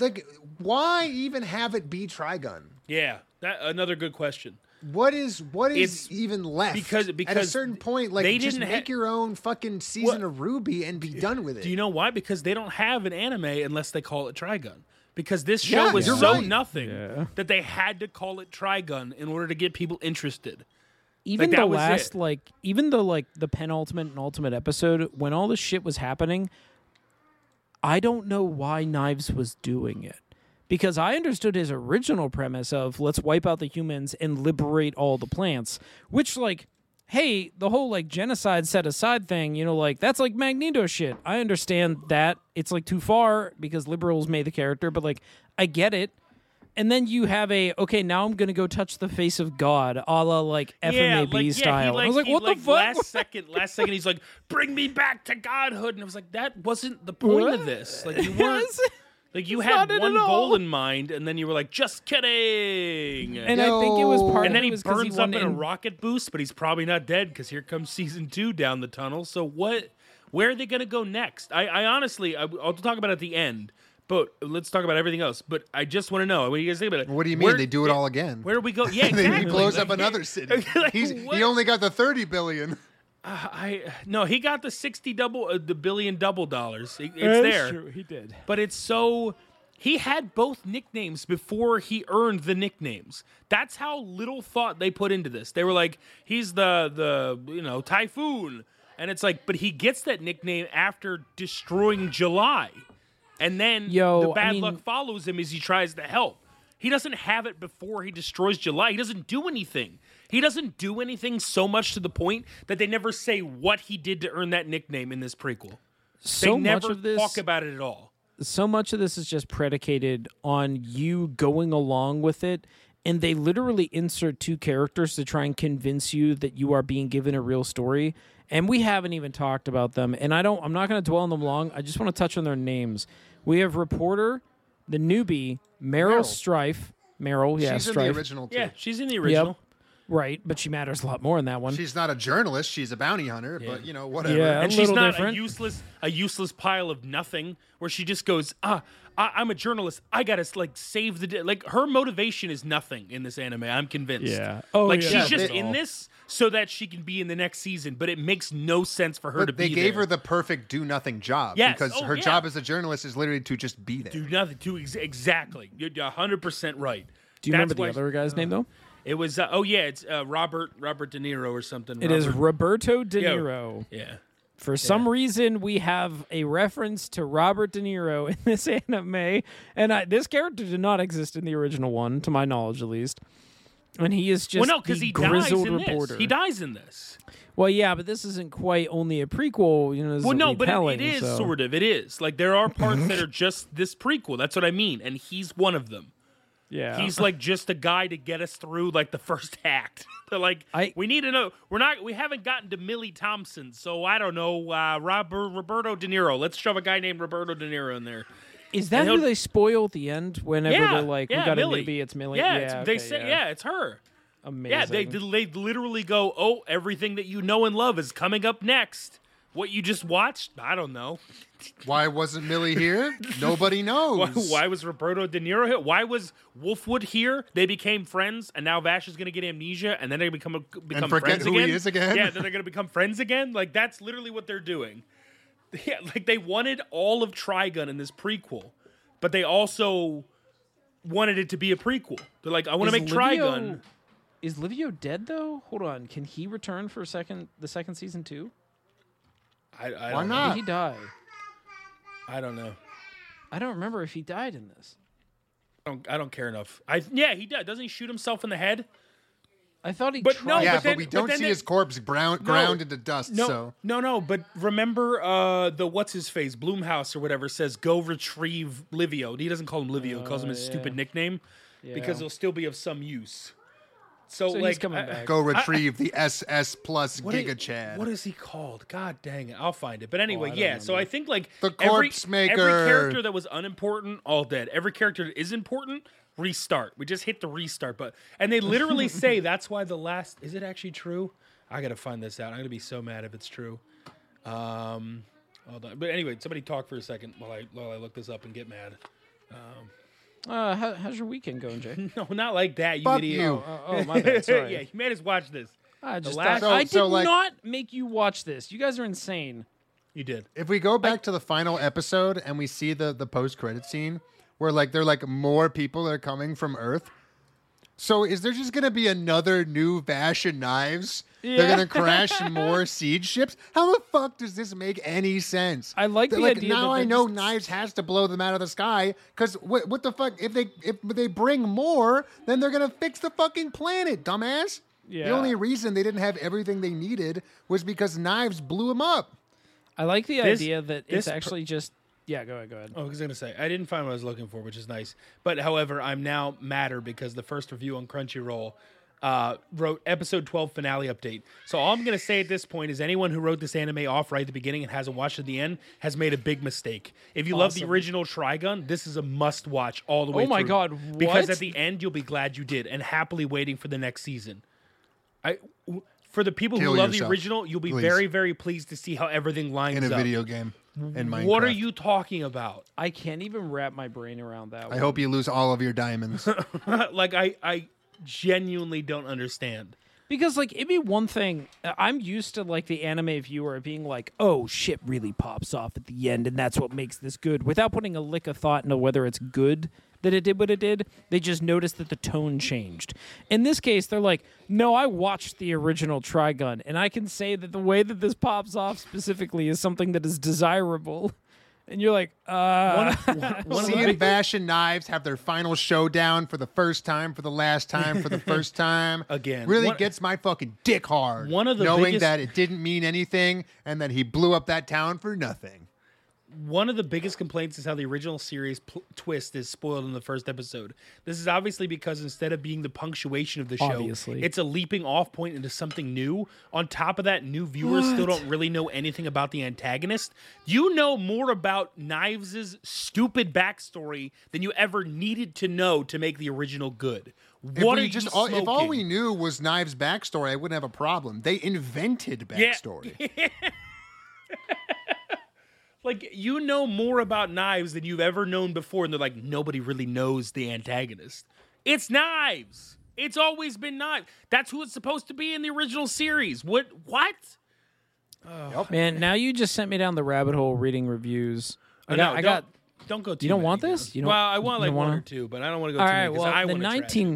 Like, why even have it be Trigun? Yeah, that another good question. What is what is It's even left? because- at a certain point, like they just didn't make ha- your own fucking season What- of Ruby and be done with it. Do you know why? Because they don't have an anime unless they call it Trigun. Because this show Yeah, was you're so right. nothing Yeah. that they had to call it Trigun in order to get people interested. even that the last it. like even the like the penultimate and ultimate episode when all this shit was happening i don't know why knives was doing it because i understood his original premise of let's wipe out the humans and liberate all the plants which like hey the whole like genocide set aside thing you know like that's like magneto shit i understand that it's like too far because liberals made the character but like i get it and then you have a okay. Now I'm gonna go touch the face of God, a la like FMAB like, style. Yeah, he, And I was like, he, what the fuck? Last second, last second, he's like, "Bring me back to godhood," and I was like, "That wasn't the point What? of this. Like, you weren't." [LAUGHS] Yes. Like you It's had one goal in mind, and then you were like, "Just kidding." and I think it was Yo. part and of then it he was 'cause burns up in a rocket boost, but he's probably not dead because here comes season two down the tunnel. So what? Where are they going to go next? I, I honestly, I, I'll talk about it at the end, but let's talk about everything else. But I just want to know what do you guys think about it? What do you mean Where- they do it all again? Where do we go? [LAUGHS] Yeah, exactly. he blows [LAUGHS] Like, up another city. [LAUGHS] like, He's, he only got the thirty billion. I no, he got the sixty double, uh, the billion double dollars. It- it's That's there. true, He did. but it's so he had both nicknames before he earned the nicknames. That's how little thought they put into this. They were like, he's the the you know typhoon, and it's like, but he gets that nickname after destroying July, and then Yo, the I bad mean- luck follows him as he tries to help. He doesn't have it before he destroys July. He doesn't do anything. He doesn't do anything so much to the point that they never say what he did to earn that nickname in this prequel. So they much never of this, talk about it at all. so much of this is just predicated on you going along with it, and they literally insert two characters to try and convince you that you are being given a real story. And we haven't even talked about them, and I don't. I'm not going to dwell on them long. I just want to touch on their names. We have reporter, the newbie, Meryl, Meryl. Strife. Meryl, yeah, She's in the original too. Yeah, she's in the original. Right, but she matters a lot more in that one. She's not a journalist. She's a bounty hunter. But you know, whatever. Yeah. and she's not different. a useless a useless pile of nothing where she just goes ah I, i'm a journalist i gotta like save the day like her motivation is nothing in this anime i'm convinced Yeah. Oh, like yeah. she's Yeah, just they- in this so that she can be in the next season but it makes no sense for her to they be gave there. her the perfect do nothing job Yes. because Oh, her yeah. job as a journalist is literally to just be there. do nothing to ex- exactly you're 100% right Do you That's remember the other guy's name though? It was uh, oh yeah it's uh, robert robert de niro or something It is Robert- Roberto De Yeah. Niro. yeah For some reason, we have a reference to Robert De Niro in [LAUGHS] this anime, and I, this character did not exist in the original one, to my knowledge, at least. And he is just well no because he dies in reporter. this he dies in this Well, yeah, but this isn't quite only a prequel. You know, Well, no, but it, it is so- sort of. It is like there are parts that [LAUGHS] are just this prequel. That's what I mean, and he's one of them. Yeah, He's like just a guy to get us through like the first [LAUGHS] act. [LAUGHS] They're like, I- we need to know. We're not. We haven't gotten to Millie Thompson, so I don't know. Uh, Robert Roberto De Niro. Let's shove a guy named Roberto De Niro in there. is that who they spoil at the end? Whenever yeah, they're like, yeah, "We got Millie. a newbie, it's Millie." Yeah, Yeah, it's, they say, yeah. yeah, it's her. amazing. Yeah, they they literally go, oh, everything that you know and love is coming up next. What you just watched, I don't know. [LAUGHS] Why wasn't Millie here? Nobody [LAUGHS] knows. Why, why was Roberto De Niro here? Why was Wolfwood here? They became friends, and now Vash is going to get amnesia, and then they become a, become forget friends who he again. is again? Yeah, then they're going to become friends again. Like that's literally what they're doing. [LAUGHS] Yeah, like they wanted all of Trigun in this prequel, but they also wanted it to be a prequel. They're like, I want to Is make Livio- Trigun. Is Livio dead though? Hold on, can he return for a second the second season too? I, I Why don't not? Did he die? I don't know. I don't remember if he died in this. I don't, I don't care enough. I yeah, he does. Doesn't he shoot himself in the head? I thought he. But tried. no, yeah, but but, then- we but don't then see they- his corpse ground, ground into dust. No, so no, no. But remember, uh, the what's his face, Bloomhouse or whatever, says go retrieve Livio. He doesn't call him Livio; he calls him his Oh, yeah. stupid nickname because Yeah. it'll still be of some use. So, So he's like, coming back. go retrieve the SS plus What Giga i- Chad. What is he called? God dang it! I'll find it. But anyway, Oh, I don't yeah. So. I think like The every, Corpse every Maker. character that was unimportant, all dead. Every character that is important, restart. We just hit the restart button. And they literally [LAUGHS] say that's why the last is it actually true? I gotta find this out. I'm gonna be so mad if it's true. Um hold on. But anyway, somebody talk for a second while I while I look this up and get mad. Uh, how, how's your weekend going, Jay? [LAUGHS] No, not like that, you Fuck idiot. you. [LAUGHS] oh, oh, my bad. Sorry. yeah, you made us watch this. I just last- thought- I So- so, did like- not make you watch this. You guys are insane. You did. If we go back to the final episode and we see the the post credit scene where like they're like more people are coming from Earth. So is there just gonna be another new Vash and Knives? They're gonna crash [LAUGHS] more siege ships. How the fuck does this make any sense? I like They're the like idea now that I know just- Knives has to blow them out of the sky because what what the fuck if they if they bring more then they're gonna fix the fucking planet, dumbass. Yeah. The only reason they didn't have everything they needed was because Knives blew them up. I like the This- idea that this it's per- actually just. Yeah, go ahead. Go ahead. Oh, I was gonna say I didn't find what I was looking for, which is nice. But however, I'm now madder because the first review on Crunchyroll uh, wrote episode 12 finale update. So all I'm gonna say at this point is anyone who wrote this anime off right at the beginning and hasn't watched it at the end has made a big mistake. If you love the Awesome. original Trigun, this is a must watch all the way. Oh my through. God, Because what? at the end you'll be glad you did and happily waiting for the next season. I. For the people Kill who love the original, you'll be please. very, very pleased to see how everything lines in a up. video game in Minecraft. What are you talking about? I can't even wrap my brain around that. I one. hope you lose all of your diamonds. [LAUGHS] like I I genuinely don't understand. Because like it'd be one thing. uh, I'm used to like the anime viewer being like, "Oh, shit really pops off at the end, and that's what makes this good," without putting a lick of thought into whether it's good that it did what it did. They just noticed that the tone changed. In this case, they're like, "No, I watched the original Trigun, and I can say that the way that this pops off specifically is something that is desirable." And you're like, uh, Seeing Vash and Knives have their final showdown for the first time, for the last time, for the [LAUGHS] first time Again, really one- gets my fucking dick hard. One of the knowing biggest- that it didn't mean anything and that he blew up that town for nothing. One of the biggest complaints is how the original series pl- twist is spoiled in the first episode. This is obviously because instead of being the punctuation of the show, Obviously. it's a leaping off point into something new. On top of that, new viewers still don't really know anything about the antagonist. You know more about Knives' stupid backstory than you ever needed to know to make the original good. If What we are just you all, if all we knew was Knives' backstory, I wouldn't have a problem. They invented Yeah. [LAUGHS] backstory. like you know more about knives than you've ever known before and they're like nobody really knows the antagonist it's knives it's always been knives that's who it's supposed to be in the original series what what man, now you just sent me down the rabbit hole reading reviews. I got, no, I got. don't, don't go too don't many, want man. this? You don't- well i want like one wanna- or two but i don't want to go All too right, many 'cause well, I the wanna 19,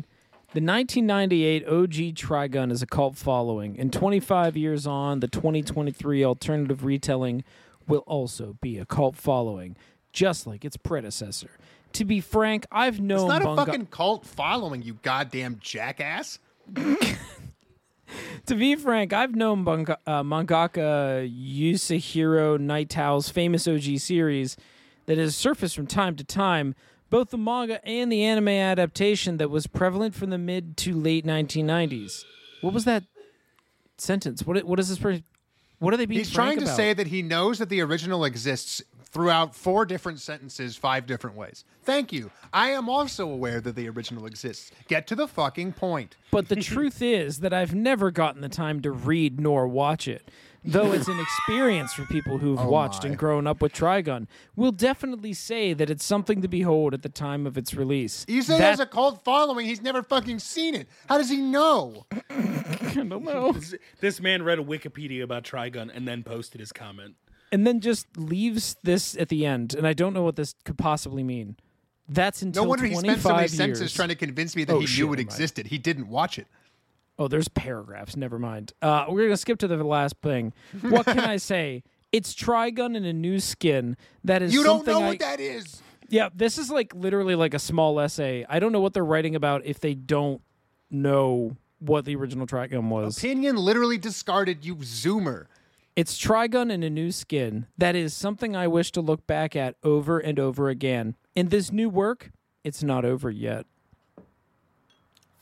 the 1998 OG Trigun is a cult following, and 25 years on, the 2023 alternative retelling will also be a cult following, just like its predecessor. To be frank, I've known It's not a Bunga- fucking cult following, you goddamn jackass. [LAUGHS] To be frank, I've known Bunga- uh, mangaka Yasuhiro Nightows' famous OG series that has surfaced from time to time, both the manga and the anime adaptation that was prevalent from the mid to late 1990s. What was that sentence? What what is this? Per- what are they being? He's trying to about? say that he knows that the original exists throughout four different sentences, five different ways. Thank you. I am also aware that the original exists. Get to the fucking point. But the [LAUGHS] truth is that I've never gotten the time to read nor watch it. Though it's an experience for people who've oh watched my. and grown up with Trigun, we'll definitely say that it's something to behold at the time of its release. He said That- has a cult following. He's never fucking seen it. How does he know? [COUGHS] I don't know. This- this man read a wikipedia about trigun and then posted his comment and then just leaves this at the end, and I don't know what this could possibly mean. That's until No wonder he 25 spent so many years. sentences trying to convince me that Oh, he shit, knew it never mind. existed. He didn't watch it. Oh, there's paragraphs. Never mind. Uh, we're gonna skip to the last thing. What can I [LAUGHS] say? It's Trigun in a new skin. That is You don't something know I- what that is. Yeah, this is like literally like a small essay. I don't know what they're writing about if they don't know what the original Trigun was. Opinion literally discarded you, Zoomer. It's Trigun in a new skin. That is something I wish to look back at over and over again. In this new work, it's not over yet.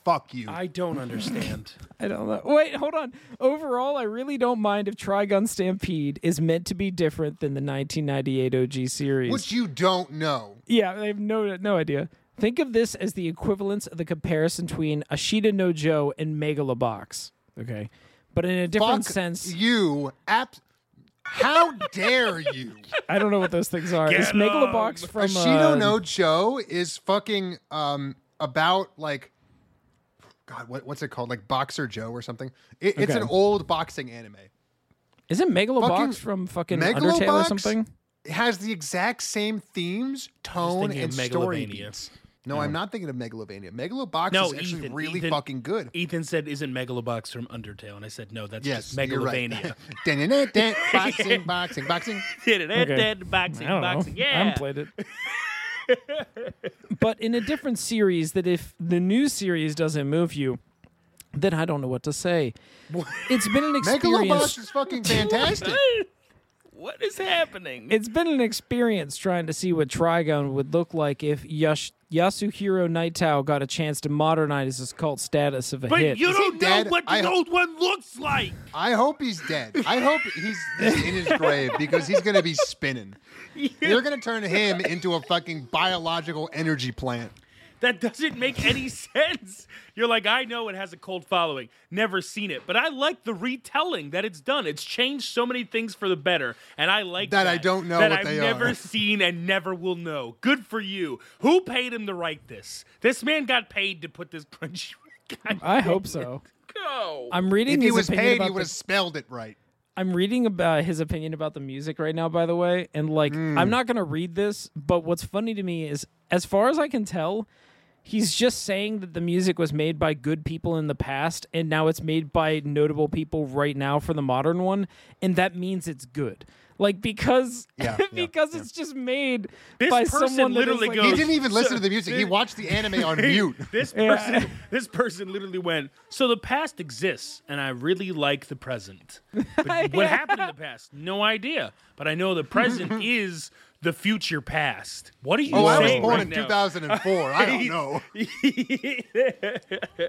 Fuck you. i don't understand [LAUGHS] I don't know. Wait, hold on. Overall, I really don't mind if Trigun Stampede is meant to be different than the 1998 OG series. Which you don't know. Yeah, I have no no idea. Think of this as the equivalence of the comparison between Ashita no Joe and Megalobox. Okay. But in a different Fuck sense, you. App. How dare you? [LAUGHS] I don't know what those things are. Is Get Megalobox 'em. from Ashido uh, no Joe is fucking um about like God, what, what's it called? Like Boxer Joe or something. It, It's Okay. an old boxing anime. Isn't Megalobox fucking from fucking Undertale or something? It has the exact same themes, tone, and story beats. No, I'm not thinking of Megalovania. Megalobox No, is actually Ethan, really Ethan- fucking good. Ethan said, "Isn't Megalobox from Undertale?" And I said, "No, that's Yes, just you're right. Megalovania." [LAUGHS] [LAUGHS] Boxing, boxing, boxing. Okay. boxing, I don't boxing. know. I Yeah, haven't played it. [LAUGHS] [LAUGHS] but in a different series, that if the new series doesn't move you, then I don't know what to say. It's been an experience. Megalobox is fucking fantastic. [LAUGHS] What is happening? It's been an experience trying to see what Trigun would look like if Yash- Yasuhiro Naitao got a chance to modernize his cult status of a but hit. you he don't know dead? what the I- old one looks like. I hope he's dead. I hope he's, he's in his grave because he's gonna be spinning. [LAUGHS] They're gonna turn him into a fucking biological energy plant. That doesn't make any [LAUGHS] sense. You're like, I know it has a cult following. Never seen it, but I like the retelling that it's done. It's changed so many things for the better, and I like That that. I don't know that what I've they never are. seen and never will know. Good for you. Who paid him to write this? This man got paid to put this crunchy. [LAUGHS] God I hope so. go. I'm reading If he his was opinion paid, about he would the- have spelled it right. I'm reading about his opinion about the music right now, by the way, and like Hmm. I'm not gonna read this, but what's funny to me is, as far as I can tell, he's just saying that the music was made by good people in the past, and now it's made by notable people right now for the modern one, and that means it's good. Like because Yeah, [LAUGHS] yeah, because it's just made This by person someone that is, literally like- goes- He didn't even listen to the music. He watched the anime on [LAUGHS] mute. This person, this person literally went. So the past exists, and I really like the present. [LAUGHS] But what happened in the past? No idea. But I know the present is the future past. What are you Oh, I was born right in now? 2004. I don't [LAUGHS] know. [LAUGHS]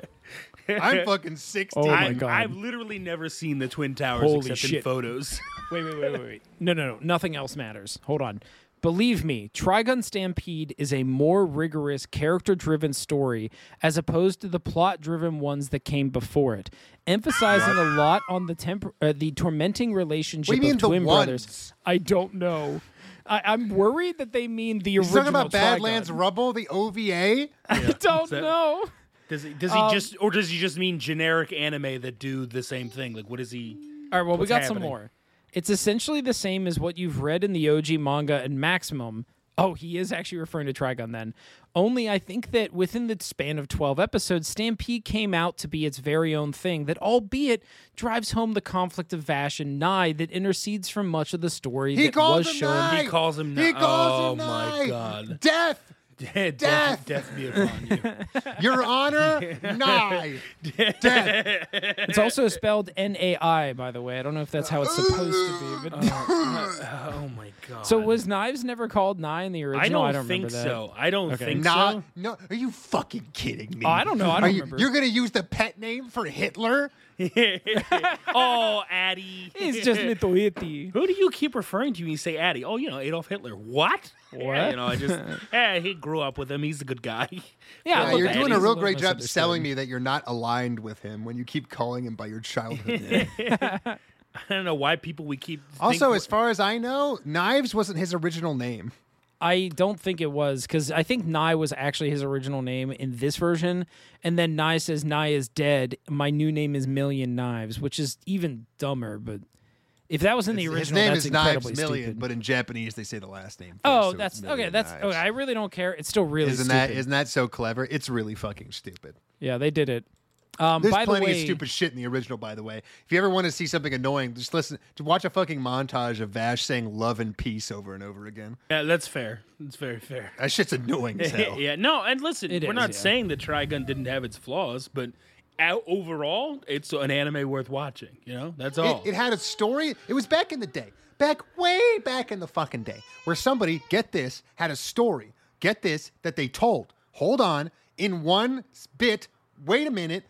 I'm fucking 16. Oh my God. I've literally never seen the Twin Towers Holy except in photos. [LAUGHS] Wait, wait, wait, wait, wait. No, no, no. Nothing else matters. Hold on. Believe me, Trigun Stampede is a more rigorous, character driven story as opposed to the plot driven ones that came before it, emphasizing a lot on the temp- uh, the tormenting relationship What do you mean of the twin brothers. ones? I don't know. I- I'm worried that they mean the He's original. talking about Badlands Trigun. Rumble, the OVA. I don't that- know. Does he? Does he Um, just, or does he just mean generic anime that do the same thing? Like, what is he? All right, well, we What's got some more. It's essentially the same as what you've read in the OG manga and Maximum. Oh, he is actually referring to Trigun then. Only I think that within the span of 12 episodes, Stampede came out to be its very own thing that, albeit, drives home the conflict of Vash and Nai that intercedes from much of the story He that was shown. Nai. He calls him. He Nai. calls oh him my god! Death. [LAUGHS] death, Death. death be upon you. [LAUGHS] Your Honor, Nai. [LAUGHS] Death. It's also spelled N A I, by the way. I don't know if that's how it's supposed to be. But uh, uh, oh my god! so was Knives never called Nai in the original? I don't, remember think that. so. I don't Okay. think Nah, so. no, are you fucking kidding me? Oh, I don't know. I don't you, remember. You're gonna use the pet name for Hitler? [LAUGHS] oh, Addy. It's just little itty. Who do you keep referring to when you say Addy? Oh, you know Adolf Hitler. What? Yeah, What? you know, I just yeah, [LAUGHS] he grew up with him. He's a good guy. Yeah, Yeah, you're doing a a real little great job misunderstood. selling me that you're not aligned with him when you keep calling him by your childhood name. [LAUGHS] I don't know why people we keep. also, as far as I know, Knives wasn't his original name. I don't think it was because I think Nai was actually his original name in this version, and then Nai says Nai is dead. My new name is Million Knives, which is even dumber. But if that was in the original, his name that's is Knives incredibly Million, stupid. but in Japanese they say the last name. First, oh, so that's okay. That's Knives. okay. I really don't care. It's still really Isn't stupid. that isn't that so clever? It's really fucking stupid. yeah, they did it. Um, There's by the plenty way, of stupid shit in the original, by the way. If you ever want to see something annoying, just listen to watch a fucking montage of Vash saying love and peace over and over again. yeah, that's fair. That's very fair. That shit's annoying as [LAUGHS] hell. yeah, no, and listen, It we're is, not yeah. saying that Trigun didn't have its flaws, but out overall, it's an anime worth watching. You know, that's all. It, it had a story. It was back in the day, back way back in the fucking day, where somebody, get this, had a story. Get this, that they told. Hold on, in one bit, wait a minute,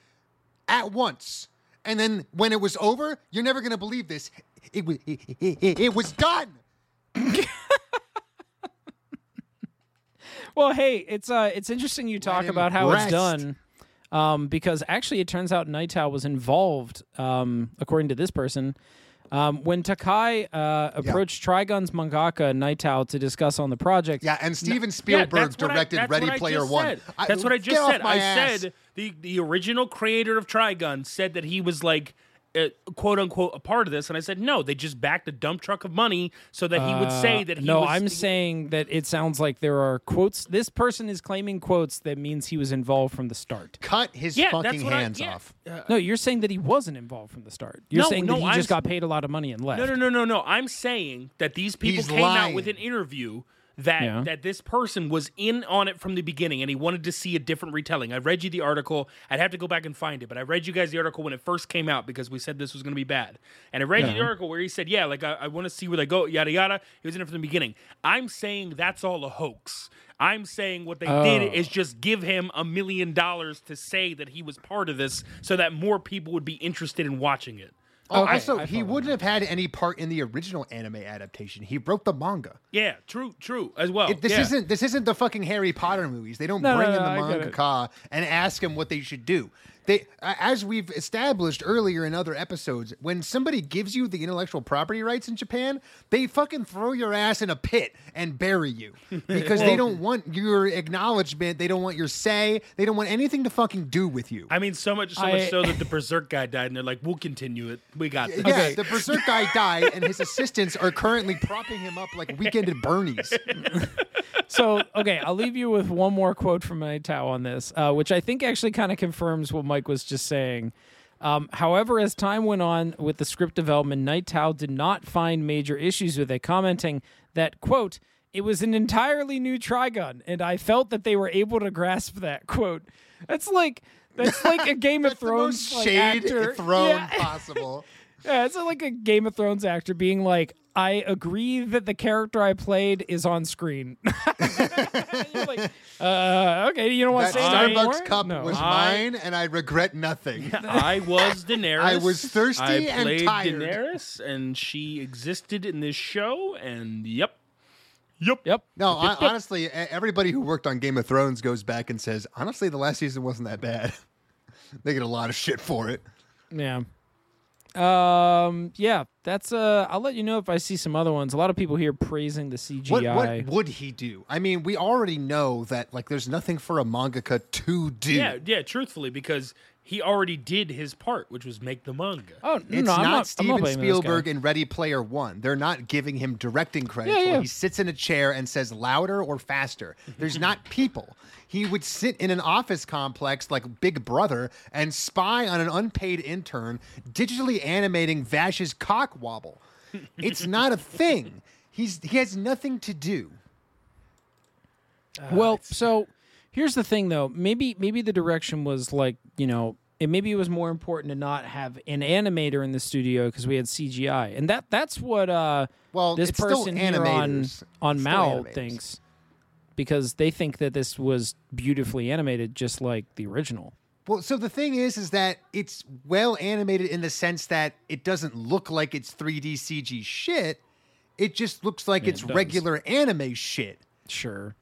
at once. And then when it was over, you're never going to believe this. It, was it, it, it, it was done. Well, hey, it's uh, it's interesting you talk about how rest. it's done, um, because actually it turns out Naito was involved, um, according to this person. Um, when Takai uh, approached Trigun's mangaka Naito to discuss on the project, Yeah, and Steven Spielberg that's what I- directed that's Ready what I Player just One. said. I- that's what I get just off said. my I ass. said the the original creator of Trigun said that he was like. Uh, quote unquote a part of this and I said no they just backed a dump truck of money so that he would say that he Uh, no, was, I'm saying that it sounds like there are quotes. This person is claiming quotes that means he was involved from the start. Cut his yeah, fucking that's what I- hands yeah. off. No, you're saying that he wasn't involved from the start. You're No, saying no, that he I'm just got paid a lot of money and left. No, no, no, no, no. I'm saying that these people He's came out with an interview that Yeah. that this person was in on it from the beginning and he wanted to see a different retelling. I read you the article. I'd have to go back and find it, but I read you guys the article when it first came out because we said this was going to be bad. And I read you the article where he said, "Yeah, like I, I want to see where they go, yada yada." He was in it from the beginning. I'm saying that's all a hoax. I'm saying what they did Oh. is just give him a million dollars to say that he was part of this, so that more people would be interested in watching it. Oh, Okay, also, I he wouldn't have had any part in the original anime adaptation. He wrote the manga. Yeah, true, true as well. It- this yeah. isn't this isn't the fucking Harry Potter movies. They don't No, no, bring no, in the mangaka and ask him what they should do. They, as we've established earlier in other episodes, when somebody gives you the intellectual property rights in Japan, they fucking throw your ass in a pit and bury you [LAUGHS] because they don't want your acknowledgement. They don't want your say. They don't want anything to fucking do with you. I mean, so much, so I- much so that [LAUGHS] the Berserk guy died, and they're like, "We'll continue it. We got this." yeah, the berserk guy died, and his assistants are currently propping him up like Weekend at [LAUGHS] Bernie's. So okay, I'll leave you with one more quote from Naito on this, uh, which I think actually kind of confirms what Mike was just saying. Um, however, as time went on with the script development, Naito did not find major issues with it, commenting that quote it was an entirely new Trigun, and I felt that they were able to grasp that quote. That's like that's like a Game of That's the Thrones most like, shade actor. thrown Yeah. possible. [LAUGHS] Yeah, it's like a Game of Thrones actor being like, I agree that the character I played is on screen. [LAUGHS] You're like, uh, okay, you don't want to say anymore? Starbucks cup no. was I- mine, and I regret nothing. [LAUGHS] I was Daenerys. I was thirsty I and played tired. Daenerys, and she existed in this show. And yep, yep, Yep. No, I, honestly, everybody who worked on Game of Thrones goes back and says, honestly, the last season wasn't that bad. [LAUGHS] they get a lot of shit for it. Yeah. Um. Yeah. That's. Uh. I'll let you know if I see some other ones. A lot of people here praising the CGI. What, what would he do? I mean, we already know that like there's nothing for a mangaka to do. yeah, yeah. Truthfully, because he already did his part, which was make the manga. oh no, It's no, I'm not, not Steven I'm not blaming this guy. Spielberg in Ready Player One. They're not giving him directing credit. Yeah, yeah. He sits in a chair and says louder or faster. There's [LAUGHS] not people. He would sit in an office complex like Big Brother and spy on an unpaid intern, digitally animating Vash's cock wobble. It's [LAUGHS] not a thing. He's he has nothing to do. Well, so here's the thing, though. Maybe maybe the direction was like you know, it maybe it was more important to not have an animator in the studio because we had CGI, and that that's what uh Well, this person here on on It's still Mal animators. thinks because they think that this was beautifully animated, just like the original. Well, so the thing is, is that it's well animated in the sense that it doesn't look like it's 3D CG shit. It just looks like Yeah, it's it regular anime shit Sure.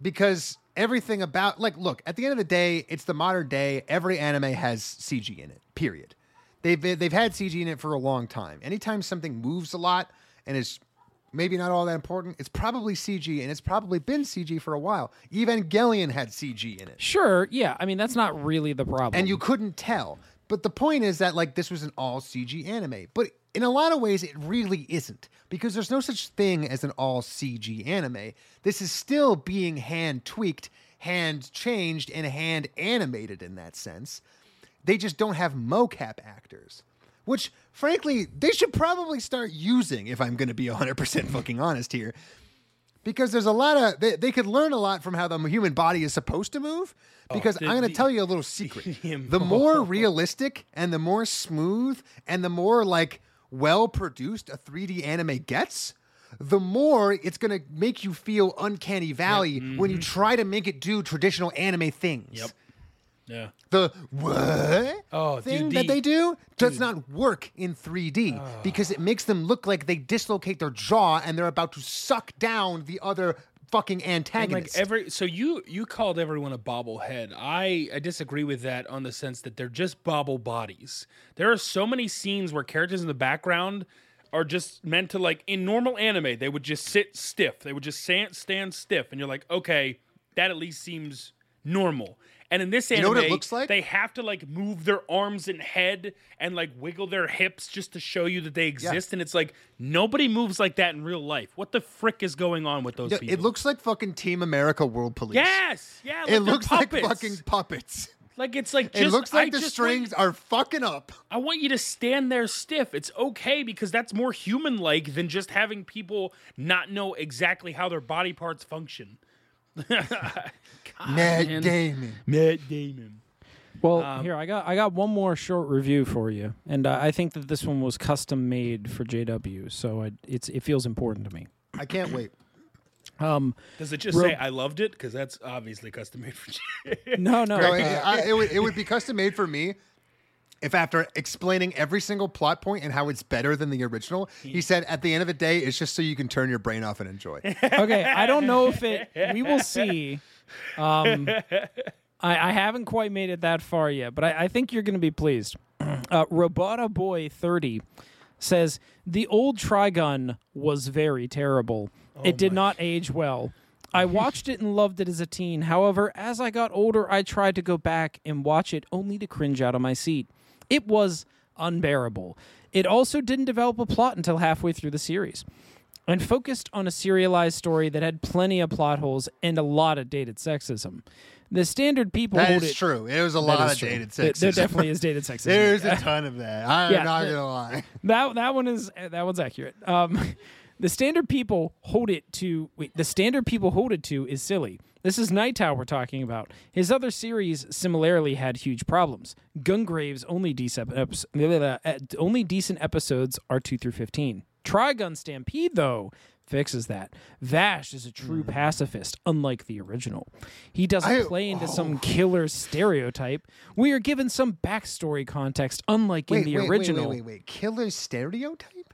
because everything about like look at the end of the day, it's the modern day. Every anime has CG in it. Period. They've they've had CG in it for a long time. Anytime something moves a lot and is maybe not all that important, it's probably CG, and it's probably been CG for a while. Evangelion had CG in it. Sure. Yeah. I mean, that's not really the problem. and you couldn't tell. But the point is that like this was an all CG anime, but in a lot of ways it really isn't because there's no such thing as an all CG anime. This is still being hand tweaked, hand changed, and hand animated in that sense. They just don't have mocap actors, which frankly they should probably start using if I'm going to be 100% fucking honest here because there's a lot of they, they could learn a lot from how the human body is supposed to move oh, because the- i'm going to tell you a little secret. [LAUGHS] The more [LAUGHS] realistic and the more smooth and the more like well produced a 3d anime gets the more it's going to make you feel uncanny valley when you mm-hmm. try to make it do traditional anime things. Yep. Yeah. the what Oh, thing the- that they do does not work in 3D ah. because it makes them look like they dislocate their jaw and they're about to suck down the other fucking And like antagonist. every so you you called everyone a bobblehead. I I disagree with that on the sense that they're just bobble bodies. There are so many scenes where characters in the background are just meant to like in normal anime they would just sit stiff. They would just stand stand stiff, and you're like, okay, that at least seems normal. And in this anime, know what it looks like? they have to like move their arms and head and like wiggle their hips just to show you that they exist. And it's like nobody moves like that in real life. What the frick is going on with those Yeah, people? it looks like fucking Team America World Police. Yes, yeah. Like it looks puppets. like fucking puppets. Like it's like just, it looks like I the strings Want, are fucking up. I want you to stand there stiff. It's okay because that's more human-like than just having people not know exactly how their body parts function. Matt man. Damon. Matt Damon. Well, Um, here I got I got one more short review for you, and uh, I think that this one was custom made for JW, so I, it's it feels important to me. I can't wait. Um, Does it just Ro- say I loved it? Because that's obviously custom made for you. no, no, No, uh, it, I- it would, it would be custom made for me if after explaining every single plot point and how it's better than the original, he said at the end of the day, it's just so you can turn your brain off and enjoy. [LAUGHS] okay, I don't know if it. We will see. Um, [LAUGHS] I, I haven't quite made it that far yet, but I, I think you're going to be pleased. [CLEARS THROAT] Uh, Robota Boy thirty says the old Trigun was very terrible. it did not age well. I [LAUGHS] watched it and loved it as a teen. However, as I got older, I tried to go back and watch it only to cringe out of my seat. It was unbearable. It also didn't develop a plot until halfway through the series and focused on a serialized story that had plenty of plot holes and a lot of dated sexism. The standard people That hold is it. true. It was a lot of true. dated sexism. There definitely is dated [LAUGHS] sexism. There's a ton of that. I'm Yeah, not gonna lie. that that one is that one's accurate. Um, the standard people hold it to wait. The standard people hold it to is silly. This is Nightow we're talking about. His other series similarly had huge problems. Gungrave's only decent episodes, eh, only decent episodes are two through fifteen. Trigun Stampede though fixes that. Vash is a true hmm. pacifist, unlike the original. He doesn't I- play into some oh. killer stereotype. We are given some backstory context, unlike in the wait, original. wait, wait, wait, wait. Killer stereotype?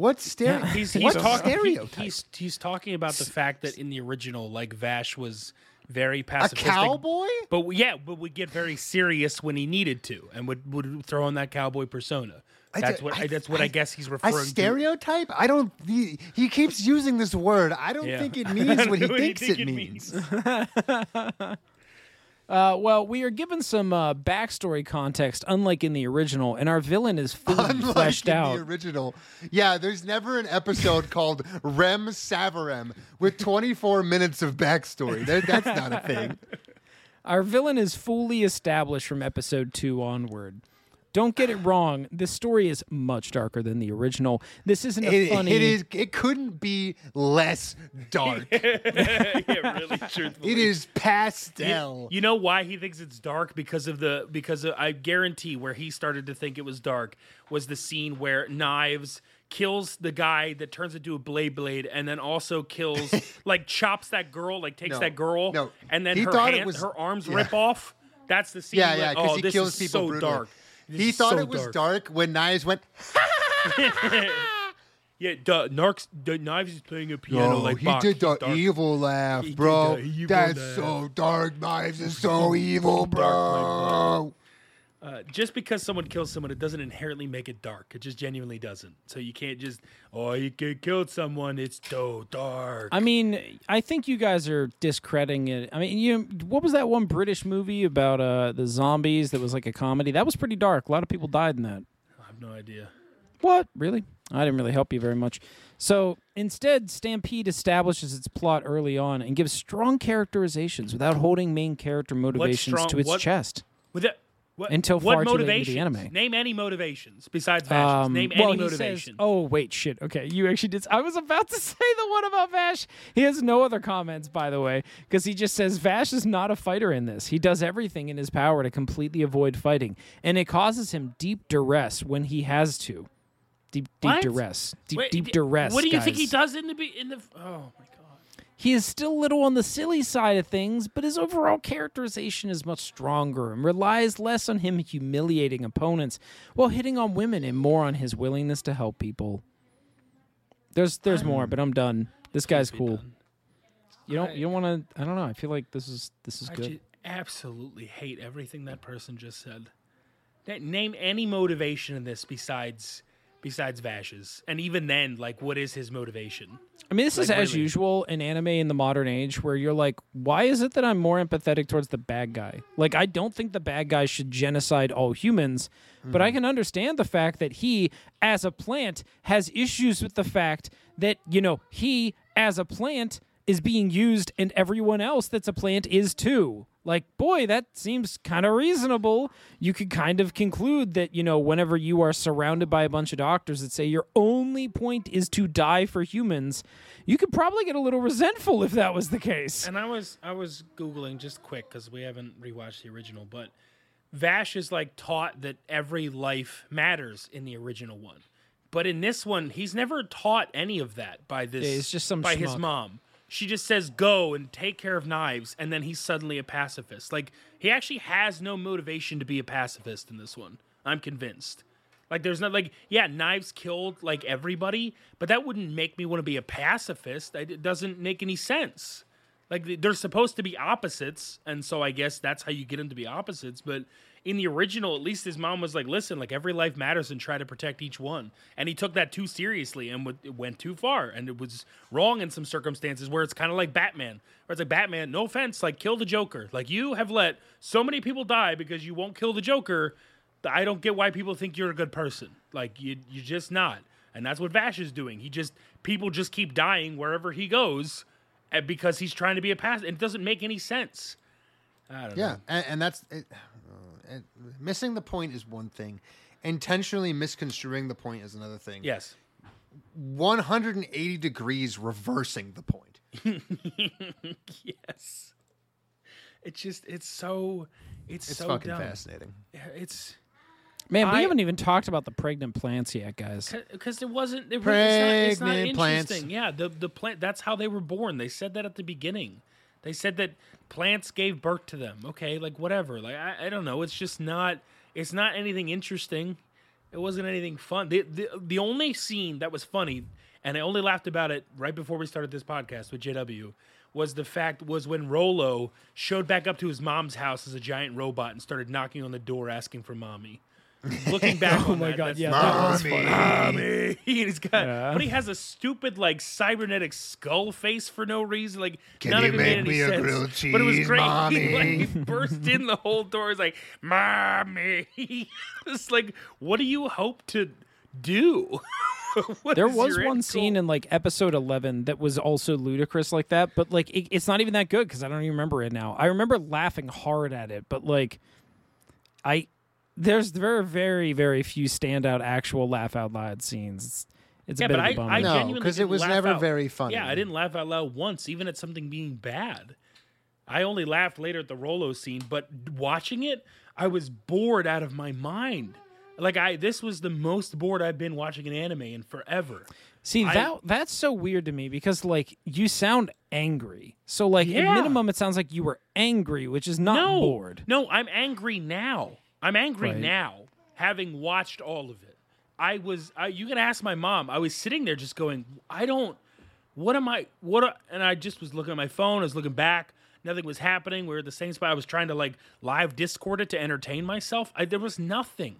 What stereo? [LAUGHS] He's he's talking stereotype? he's he's talking about the fact that in the original, like Vash was very a cowboy? But yeah, but would get very serious when he needed to, and would would throw on that cowboy persona. That's d- what I- that's what I, I- guess he's A referring to. stereotype? I don't. He, he keeps using this word. I don't Yeah. think it [LAUGHS] means what he know what you thinks think it it means. [LAUGHS] Uh, well, we are given some uh, backstory context, unlike in the original, and our villain is fully Unlike fleshed in out. the original. Yeah, there's never an episode called Rem Saverem with 24 minutes of backstory. There, that's not a thing. [LAUGHS] Our villain is fully established from episode two onward. Don't get it wrong. This story is much darker than the original. This isn't a It, funny. it is. It couldn't be less dark. [LAUGHS] yeah, really, [LAUGHS] truthfully. it is pastel. You know why he thinks it's dark because of the because of, I guarantee where he started to think it was dark was the scene where Knives kills the guy that turns into a blade blade and then also kills [LAUGHS] like chops that girl like takes No, that girl no. and then He her thought it was- her arms yeah. rip off. That's the scene. yeah, where- yeah, because oh, he this kills is people so brutally. dark. He thought so it was dark. when Knives went. [LAUGHS] Yeah, duh, Narcs, the Knives is playing a piano Oh, like he Bach. did the dark. evil laugh, He bro. evil That's laugh. so dark. Knives is so evil, bro. Uh, just because someone kills someone, it doesn't inherently make it dark. It just genuinely doesn't. So you can't just, oh, you killed someone. It's so dark. I mean, I think you guys are discrediting it. I mean, you what was that one British movie about uh, the zombies that was like a comedy? That was pretty dark. A lot of people died in that. I have no idea. What? Really? I didn't really help you very much. So instead, Stampede establishes its plot early on and gives strong characterizations without holding main character motivations strong- to its what- chest. With that, what, Until what far too late the motivations? anime. Name any motivations besides Vash. Um, Name well, any motivation. Says, oh wait, shit. Okay, you actually did. I was about to [LAUGHS] say the one about Vash. He has no other comments, by the way, because he just says Vash is not a fighter in this. He does everything in his power to completely avoid fighting, and it causes him deep duress when he has to. Deep, deep What? duress. Deep, Wait, deep d- duress. What do you think he does in the in the? Oh my. He is still a little on the silly side of things, but his overall characterization is much stronger and relies less on him humiliating opponents while hitting on women and more on his willingness to help people. There's there's more, but I'm done. This guy's cool. done. You don't I- you don't want to. I don't know. I feel like this is this is I good. absolutely hate everything that person just said. Name any motivation in this besides besides Vash's, and even then, like, what is his motivation? I mean, this is as really. usual in anime in the modern age where you're like, why is it that I'm more empathetic towards the bad guy? Like, I don't think the bad guy should genocide all humans, but Hmm. I can understand the fact that he, as a plant, has issues with the fact that, you know, he, as a plant, is being used and everyone else that's a plant is too. Like, boy, that seems kind of reasonable. You could kind of conclude that, you know, whenever you are surrounded by a bunch of doctors that say your only point is to die for humans, you could probably get a little resentful if that was the case. And I was I was googling just quick because we haven't rewatched the original, but Vash is like taught that every life matters in the original one, but in this one, he's never taught any of that by this. Yeah, he's just some by his mom. She just says go and take care of knives, and then he's suddenly a pacifist. Like he actually has no motivation to be a pacifist in this one. I'm convinced. Like there's not like yeah, knives killed like everybody, but that wouldn't make me want to be a pacifist. It doesn't make any sense. Like they're supposed to be opposites, and so I guess that's how you get them to be opposites. But in the original, at least his mom was like, "Listen, like every life matters, and try to protect each one." And he took that too seriously, and w- went too far, and it was wrong in some circumstances where it's kind of like Batman, where it's like Batman, no offense, like kill the Joker. Like you have let so many people die because you won't kill the Joker. I don't get why people think you're a good person. Like you, you're just not. And that's what Vash is doing. He just people just keep dying wherever he goes uh, because he's trying to be a pass. It doesn't make any sense. I don't Yeah, know. and, and that's it, and missing the point is one thing. Intentionally misconstruing the point is another thing. Yes. 180 degrees reversing the point. [LAUGHS] yes. It's just it's so it's, It's so fucking dumb. fascinating. It's Man, we I- haven't even talked about the pregnant plants yet, guys. because it wasn't. It, was- it's not, it's not Pregnant plants. interesting. Yeah, the the plant. That's how they were born. They said that at the beginning. They said that plants gave birth to them. Okay, like whatever. Like I, I don't know. It's just not. It's not anything interesting. It wasn't anything fun. The, the the only scene that was funny, and I only laughed about it right before we started this podcast with JW, was the fact was when Rolo showed back up to his mom's house as a giant robot and started knocking on the door asking for mommy. Looking back, [LAUGHS] Oh on my that, god, that's- yeah, that was funny. mommy. [LAUGHS] he's got, Yeah. but he has a stupid like cybernetic skull face for no reason. Like Can none you of it made make any me a sense. grilled but it was cheese, great. He, like, he [LAUGHS] burst in the whole door. He's like, "Mommy!" it's like, what do you hope to do? there was one end scene in like episode 11 that was also ludicrous like that, but like it, it's not even that good because I don't even remember it now. I remember laughing hard at it, but like I there's very very very few standout actual laugh out loud scenes. It's, it's a bit but of I, a bummer. I No, because it was never out- very funny. Yeah, I didn't laugh out loud once, even at something being bad. I only laughed later at the Rolo scene, but watching it, I was bored out of my mind. Like I, this was the most bored I've been watching an anime in forever. See I- that that's so weird to me because like you sound angry. So like Yeah. at minimum it sounds like you were angry, which is not no, bored. No, I'm angry now. I'm angry Right. now, having watched all of it. I was. I, you can ask my mom. I was sitting there just going, I don't. What am I? What? a- And I just was looking at my phone. I was looking back. Nothing was happening. We were at the same spot. I was trying to like live Discord it to entertain myself. I, there was nothing.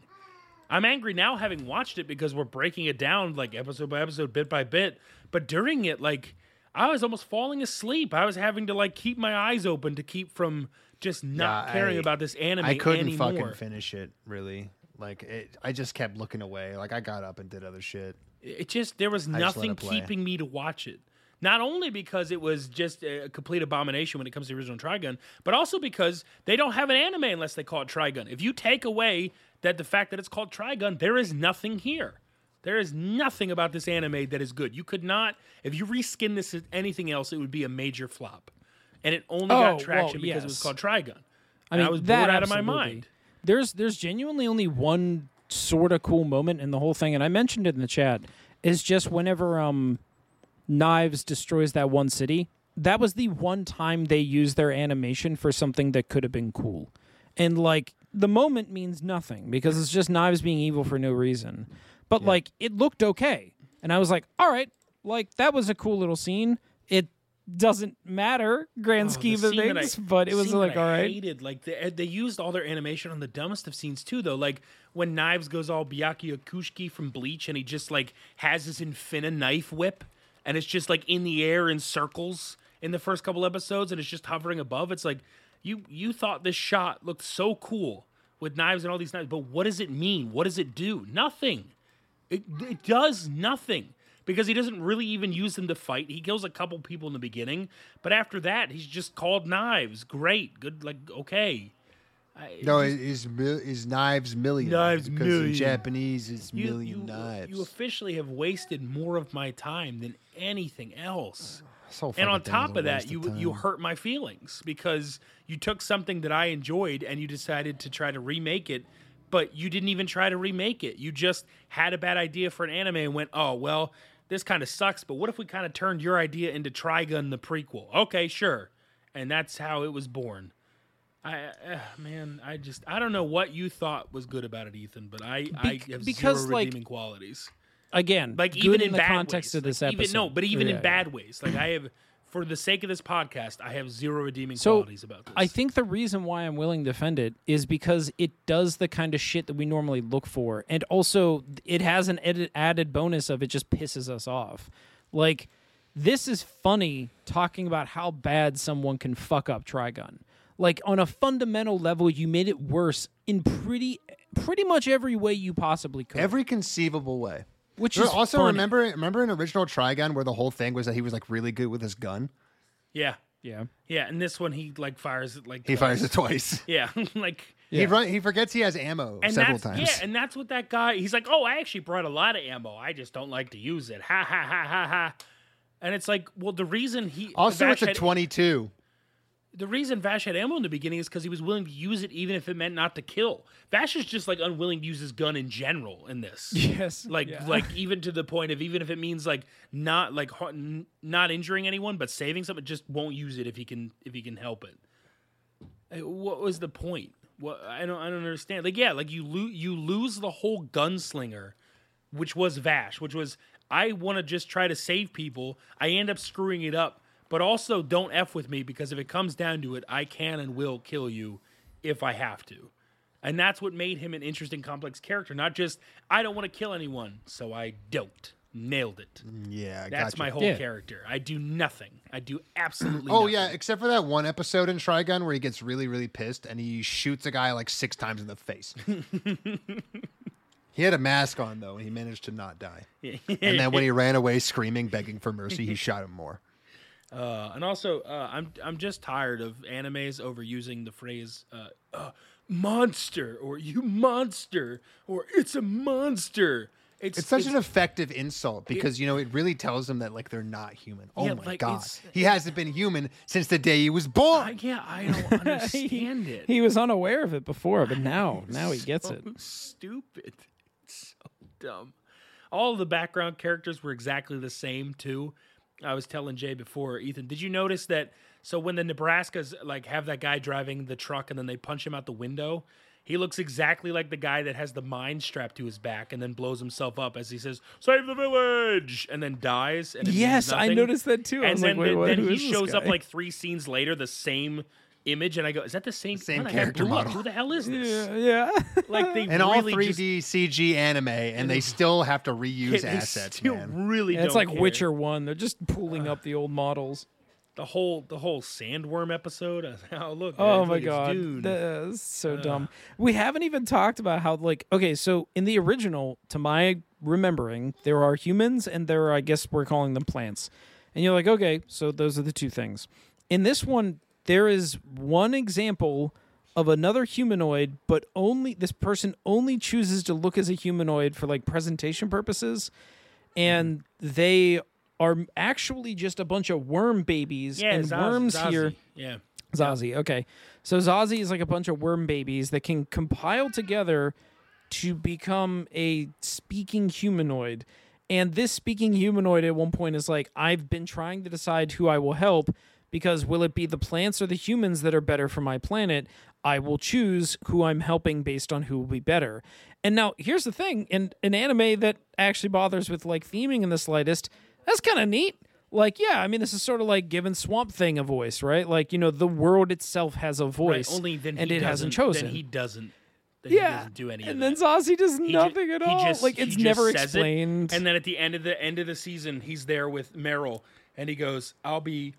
I'm angry now having watched it because we're breaking it down like episode by episode, bit by bit. But during it, like I was almost falling asleep. I was having to like keep my eyes open to keep from just not Yeah, caring I- about this anime I couldn't anymore. fucking finish it, really. Like it, I just kept looking away. Like I got up and did other shit. It just there was nothing keeping me to watch it. Not only because it was just a complete abomination when it comes to the original Trigun, but also because they don't have an anime unless they call it Trigun. If you take away that the fact that it's called Trigun, there is nothing here. There is nothing about this anime that is good. You could not, if you reskin this as anything else, it would be a major flop. And it only Oh, got well, traction because it was called Trigun. I And mean, I was that bored out of my mind. There's there's genuinely only one sort of cool moment in the whole thing, and I mentioned it in the chat. Is just whenever um, Knives destroys that one city. That was the one time they used their animation for something that could have been cool, and like the moment means nothing because it's just Knives being evil for no reason. But like it looked okay, and I was like, all right, like that was a cool little scene. It doesn't matter grand Oh, scheme of that I- things, but it was like all right. Hated like they, they used all their animation on the dumbest of scenes too, though. Like when Knives goes all Byakuya Kuchiki from Bleach, and he just like has this Infina knife whip, and it's just like in the air in circles in the first couple episodes, and it's just hovering above. It's like you you thought this shot looked so cool with knives and all these knives, but what does it mean? What does it do? Nothing. It, it does nothing because he doesn't really even use them to fight. He kills a couple people in the beginning, but after that, he's just called knives. Great, good, like okay. I, No, his mil- his knives million. Knives because million. in Japanese it's you, million you, knives. you officially have wasted more of my time than anything else. Whole And on fucking thing was top of that, you time. you hurt my feelings because you took something that I enjoyed and you decided to try to remake it, but you didn't even try to remake it. You just had a bad idea for an anime and went, "Oh well, this kind of sucks." But what if we kind of turned your idea into Trigun the prequel? Okay, sure, and that's how it was born. I uh, man, I just I don't know what you thought was good about it, Ethan, but I Bec- I have because, zero like, redeeming qualities Again, like even in, in, the context ways. of this Like, episode. Even, no, but even Yeah, in yeah. bad ways. Like I have, for the sake of this podcast, I have zero redeeming So qualities about this. I think the reason why I'm willing to defend it is because it does the kind of shit that we normally look for, and also it has an added, added bonus of it just pisses us off. Like this is funny talking about how bad someone can fuck up Trigun. Like on a fundamental level, you made it worse in pretty pretty much every way you possibly could. every conceivable way. Which Or is also funny. remember remember in original Trigun where the whole thing was that he was like really good with his gun. yeah, yeah. yeah. And this one, he like fires it like He twice. fires it twice. [LAUGHS] Yeah, [LAUGHS] like. He run, he forgets he has ammo And several that's, times. Yeah, and that's what that guy. He's like, "Oh, I actually brought a lot of ammo. I just don't like to use it." Ha ha ha ha ha. And it's like, well, the reason he also, it's a had- 22. The reason Vash had ammo in the beginning is because he was willing to use it even if it meant not to kill. Vash is just like unwilling to use his gun in general in this. [LAUGHS] Yes. Like yeah. like even to the point of even if it means like not like not injuring anyone but saving someone, just won't use it if he can if he can help it. Uh, what was the point? What I don't I don't understand. Like yeah, like you lose you lose the whole gunslinger, which was Vash, which was I want to just try to save people. I end up screwing it up, but also don't f with me because if it comes down to it, I can and will kill you if I have to. And that's what made him an interesting, complex character. Not just I don't want to kill anyone, so I don't. Nailed it. Yeah, That's gotcha. my whole Yeah. character. I do nothing. I do absolutely. Oh, nothing. Oh nothing. yeah, except for that one episode in Trigun where he gets really, really pissed and he shoots a guy like six times in the face. [LAUGHS] he had a mask on though, and he managed to not die. [LAUGHS] and then when he ran away screaming, begging for mercy, he shot him more. Uh, and also, uh, I'm I'm just tired of animes overusing the phrase uh, uh, "monster" or "you monster" or "it's a monster." It's It's such an effective insult because you know it really tells them that like they're not human. Oh Yeah, my like, god, he hasn't been human since the day he was born. I, yeah, I don't [LAUGHS] understand it. he was unaware of it before, but now now he gets it. Stupid. [LAUGHS] It's so dumb. All the background characters were exactly the same too. I was telling Jay before, Ethan, did you notice that? So when the Nebraskas like have that guy driving the truck and then they punch him out the window, he looks exactly like the guy that has the mine strapped to his back and then blows himself up as he says, "Save the village," and then dies. And Yes, I noticed that too. And then, like, wait, the- what- then who he shows up like three scenes later, the same image, and I go, "Is that the same? Same the heck character blew up? model. Who the hell is this?" yeah, yeah. [LAUGHS] Like they and all really just- 3D CG anime, and they still have to reuse they assets, still man. really it's don't like care. Witcher One. They're just pulling up the old models. The whole the whole sandworm episode. [LAUGHS] Oh look! Oh man, my look, god, dude. that's so dumb. We haven't even talked about how like okay, so in the original, to my remembering, there are humans and there are I guess we're calling them plants, and you're like okay, so those are the two things. In this one, there is one example of another humanoid, but only this person only chooses to look as a humanoid for like presentation purposes, and mm-hmm. they are actually just a bunch of worm babies yeah, and Zaz- worms here. Yeah, Zazie. Okay. So Zazie is like a bunch of worm babies that can compile together to become a speaking humanoid. And this speaking humanoid at one point is like, I've been trying to decide who I will help because will it be the plants or the humans that are better for my planet? I will choose who I'm helping based on who will be better. And now here's the thing in an anime that actually bothers with like theming in the slightest, that's kind of neat. like yeah, I mean this is sort of like giving Swamp Thing a voice, right? Like you know the world itself has a Right, voice, only then and he it hasn't chosen. Then he doesn't. Then he yeah, doesn't do any and of then. Zazie does He ju- nothing at all. just- like it's never says it, explained. and then at the end of the end of the season, he's there with Meryl, and he goes, "I'll be."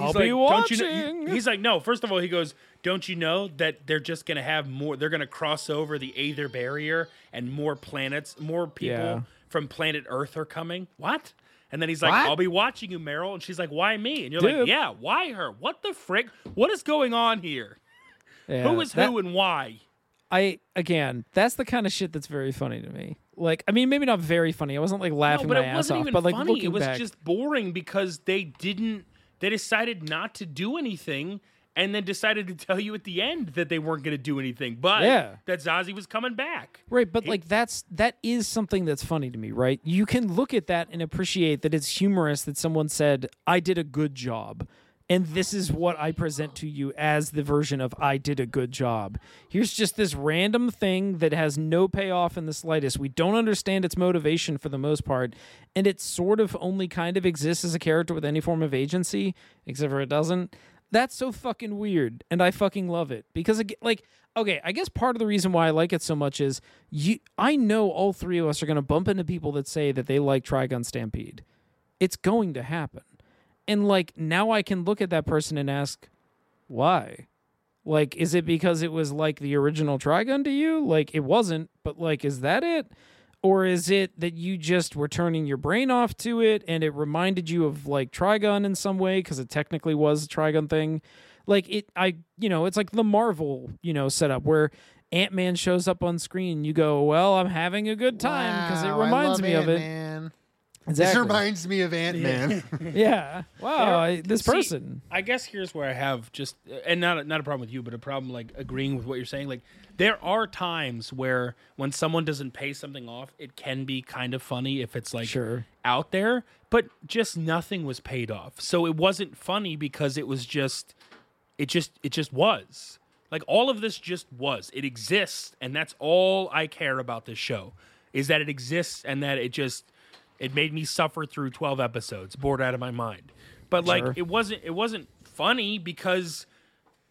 I'll he's be like, "Don't you know-" watching." He's like, no. First of all, he goes, "Don't you know that they're just gonna have more? They're gonna cross over the Aether barrier, and more planets, more people Yeah. from planet Earth are coming." What? And then he's like, What? "I'll be watching you, Meryl," and she's like, "Why me?" And you're like, "Yeah, why her? What the frick? What is going on here? Yeah, Who is that- who and why?" I again, that's the kind of shit that's very funny to me. Like, I mean, maybe not very funny. I wasn't like laughing no, but my it ass wasn't off, even but like funny. It was back, just boring because they didn't. They decided not to do anything, and then decided to tell you at the end that they weren't going to do anything. But Yeah. that Zazie was coming back. Right, but like that's that is something that's funny to me, right? You can look at that and appreciate that it's humorous that someone said, "I did a good job." And this is what I present to you as the version of I did a good job. Here's just this random thing that has no payoff in the slightest. We don't understand its motivation for the most part, and it sort of only kind of exists as a character with any form of agency, except for it doesn't. That's so fucking weird, and I fucking love it because, like, okay, I guess part of the reason why I like it so much is you. I know all three of us are going to bump into people that say that they like Trigun Stampede. It's going to happen, and like now I can look at that person and ask, why? Like, is it because it was like the original Trigun to you? Like, it wasn't, but like, is that it? Or is it that you just were turning your brain off to it and it reminded you of like Trigun in some way because it technically was a Trigun thing? Like, it, I, you know, it's like the Marvel, you know, setup where Ant Man shows up on screen. You go, well, I'm having a good time because it Wow, I reminds me of it. Ant-Man. Exactly. This reminds me of Ant Man. [LAUGHS] [LAUGHS] yeah. Wow. I, this See, person. I guess here's where I have just and not a, not a problem with you, but a problem like agreeing with what you're saying. Like there are times where when someone doesn't pay something off, it can be kind of funny if it's like Sure. out there, but just nothing was paid off. So it wasn't funny because it was just it just it just was. Like all of this just was. It exists and that's all I care about this show is that it exists and that it just it made me suffer through 12 episodes, bored out of my mind. But like Sure. it wasn't it wasn't funny because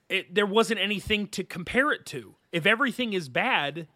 it there wasn't anything to compare it to. If everything is bad,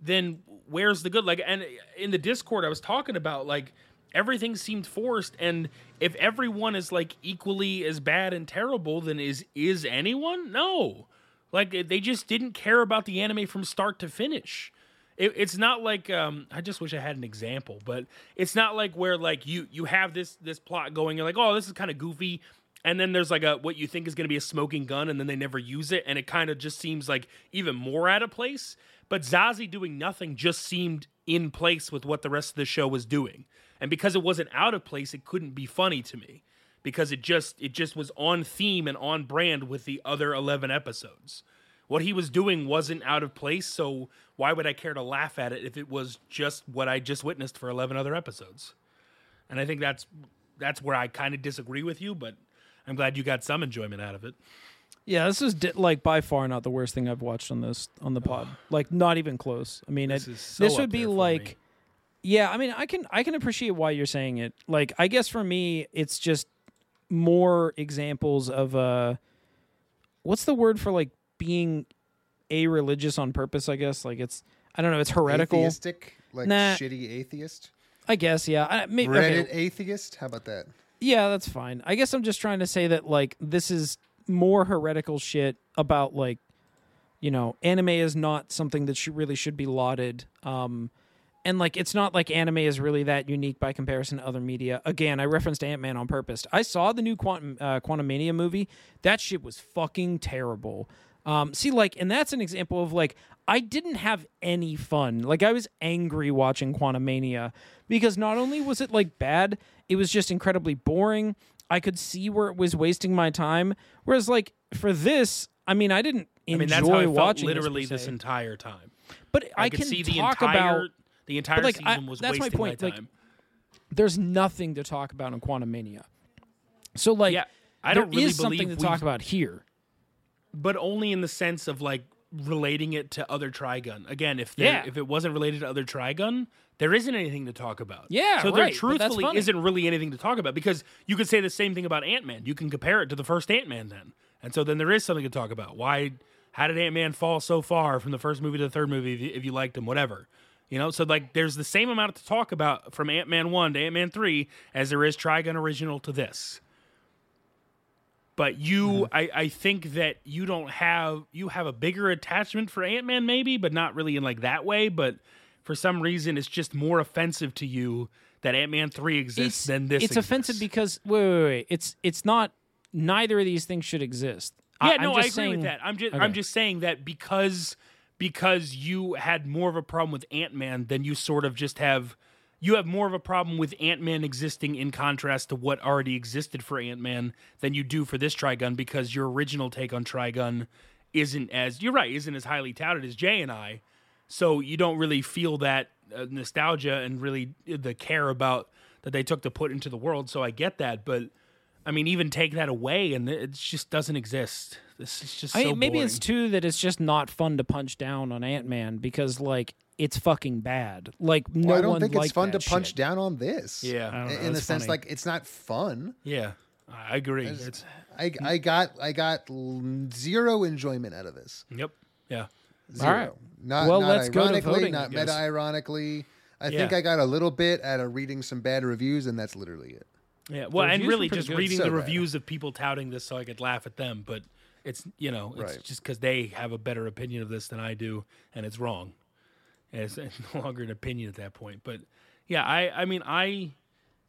then where's the good? Like, and in the Discord, I was talking about like everything seemed forced, and if everyone is like equally as bad and terrible, then is is anyone? No, like they just didn't care about the anime from start to finish. It, it's not like um, I just wish I had an example, but it's not like where like you you have this this plot going, you're like, oh, this is kind of goofy, and then there's like a what you think is going to be a smoking gun, and then they never use it, and it kind of just seems like even more out of place. But Zazie doing nothing just seemed in place with what the rest of the show was doing, and because it wasn't out of place, it couldn't be funny to me. Because it just it just was on theme and on brand with the other 11 episodes what he was doing wasn't out of place so why would i care to laugh at it if it was just what i just witnessed for 11 other episodes and i think that's that's where i kind of disagree with you but i'm glad you got some enjoyment out of it Yeah, this is di- like by far not the worst thing I've watched on this on the pod. Like not even close. I mean, This it, so this would be like me. Yeah, I mean, I can I can appreciate why you're saying it. Like I guess for me it's just more examples of uh what's the word for like being a religious on purpose, I guess? Like it's I don't know, it's heretical. Atheistic, like Nah. shitty atheist. I guess, yeah. I, may, Reddit okay, atheist. How about that? Yeah, that's fine. I guess I'm just trying to say that like this is more heretical shit about like you know, anime is not something that should really should be lauded. Um and like it's not like anime is really that unique by comparison to other media. Again, I referenced Ant Man on purpose. I saw the new Quantum uh, Quantumania movie. That shit was fucking terrible. Um, see, like, and that's an example of like I didn't have any fun. Like I was angry watching Quantumania because not only was it like bad, it was just incredibly boring. I could see where it was wasting my time. Whereas like for this, I mean, I didn't i enjoy mean that's how i watching literally this, this entire time But I, i, could can see the talk entire about the entire like, I- season was that's my point, like, time there's nothing to talk about in Quantumania. So like yeah i don't really is something believe to talk about here. But only in the sense of like relating it to other Trigun. Again, if they Yeah. if it wasn't related to other Trigun, there isn't anything to talk about. Yeah, so there right, truthfully isn't really anything to talk about because you could say the same thing about Ant Man. You can compare it to the first Ant Man then, and so then there is something to talk about. Why? How did Ant Man fall so far from the first movie to the third movie? If you, if you liked him, whatever. You know, so like there's the same amount to talk about from Ant Man one to Ant Man three as there is Trigun original to this. But you, Mm-hmm. I, I think that you don't have you have a bigger attachment for Ant Man, maybe, but not really in like that way. But for some reason, it's just more offensive to you that Ant Man three exists it's, than this. It's offensive because wait, wait, wait. It's it's not. Neither of these things should exist. yeah, I'm no, I agree saying- with that. I'm just Okay. I'm just saying that because because you had more of a problem with Ant Man than you sort of just have. You have more of a problem with Ant Man existing in contrast to what already existed for Ant Man than you do for this Trigun because your original take on Trigun isn't as you're right isn't as highly touted as Jay and I. So you don't really feel that uh, nostalgia and really the care about that they took to put into the world. So I get that, but I mean, even take that away and it just doesn't exist. This is just I mean, maybe it's too that it's just not fun to punch down on Ant Man because like it's fucking bad. Like no Well, I don't one think it's fun to punch shit. down on this. Yeah. I in, don't know, in the that's sense funny. like it's not fun. Yeah, I agree. It's, I I got I got zero enjoyment out of this. yep. Yeah. Zero. right. Not, Well, not let's go to ironically, voting, not guess. meta ironically. I think I got a little bit out of reading some bad reviews, and that's literally it. Yeah. Well, and really just good. reading So the bad. reviews of people touting this so I could laugh at them, but it's you know it's Right. just because they have a better opinion of this than I do, and it's wrong. It's [LAUGHS] no longer an opinion at that point. But yeah, I I mean I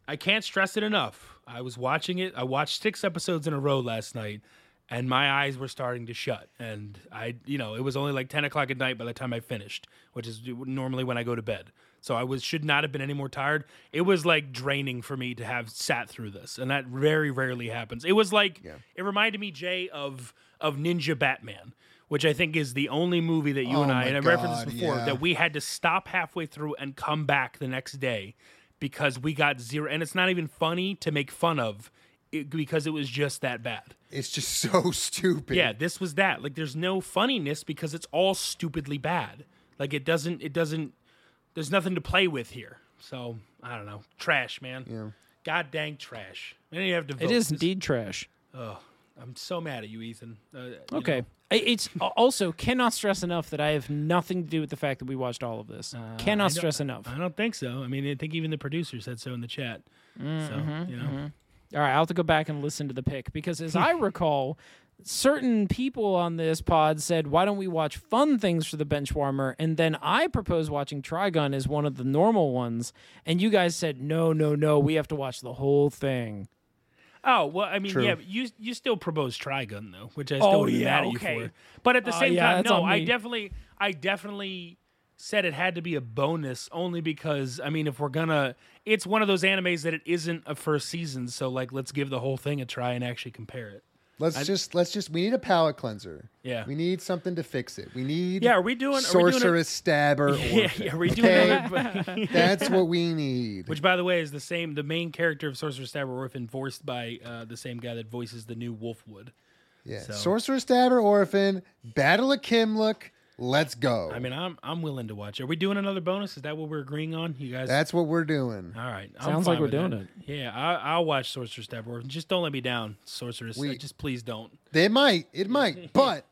I can't stress it enough. I was watching it. I watched six episodes in a row last night, and my eyes were starting to shut. And I, you know, it was only like ten o'clock at night by the time I finished, which is normally when I go to bed. So I was should not have been any more tired. It was like draining for me to have sat through this, and that very rarely happens. It was like yeah. it reminded me, Jay, of of Ninja Batman. Which I think is the only movie that you Oh and I, and I referenced God, this before, yeah. that we had to stop halfway through and come back the next day because we got zero. And it's not even funny to make fun of it, because it was just that bad. It's just [LAUGHS] so stupid. Yeah, this was that. Like, there's no funniness because it's all stupidly bad. Like, it doesn't, it doesn't, there's nothing to play with here. So, I don't know. Trash, man. Yeah. God dang trash. And you have to vote. It is This- indeed trash. Oh, I'm so mad at you, Ethan. Uh, you Okay. know. It's also cannot stress enough that I have nothing to do with the fact that we watched all of this. Uh, cannot stress enough. I don't think so. I mean, I think even the producer said so in the chat. Mm-hmm, so, you know. All right, I'll have to go back and listen to the pick because, as I [LAUGHS] recall, certain people on this pod said, "Why don't we watch fun things for the benchwarmer?" And then I proposed watching Trigun as one of the normal ones, and you guys said, "No, no, no, we have to watch the whole thing." Oh well, I mean, True. yeah, you you still propose Trigun though, which I Oh, still would be yeah, mad at you okay. for. But at the Uh, same yeah, time, no, I me. definitely, I definitely said it had to be a bonus only because I mean, if we're gonna, it's one of those animes that it isn't a first season, so like let's give the whole thing a try and actually compare it. Let's just let's just we need a palate cleanser. Yeah. We need something to fix it. We need Yeah, are we doing? We doing a- sorceress stabber. [LAUGHS] Yeah, orphan. yeah, are we doing? Okay? [LAUGHS] That's what we need. Which, by the way, is the same. The main character of Sorcerer Stabber Orphen, voiced by uh, the same guy that voices the new Wolfwood. yeah. so- Sorcerer stabber Orphen. Battle of Kimluck. Let's go. I mean, I'm I'm willing to watch. Are we doing another bonus? Is that what we're agreeing on? You guys? That's what we're doing. All right. I'm Sounds like fine we're with doing that. Yeah, I, I'll watch Sorcerer Stab Orphen. Just don't let me down, Sorceress. We- uh, just please don't. They might. It might, [LAUGHS] but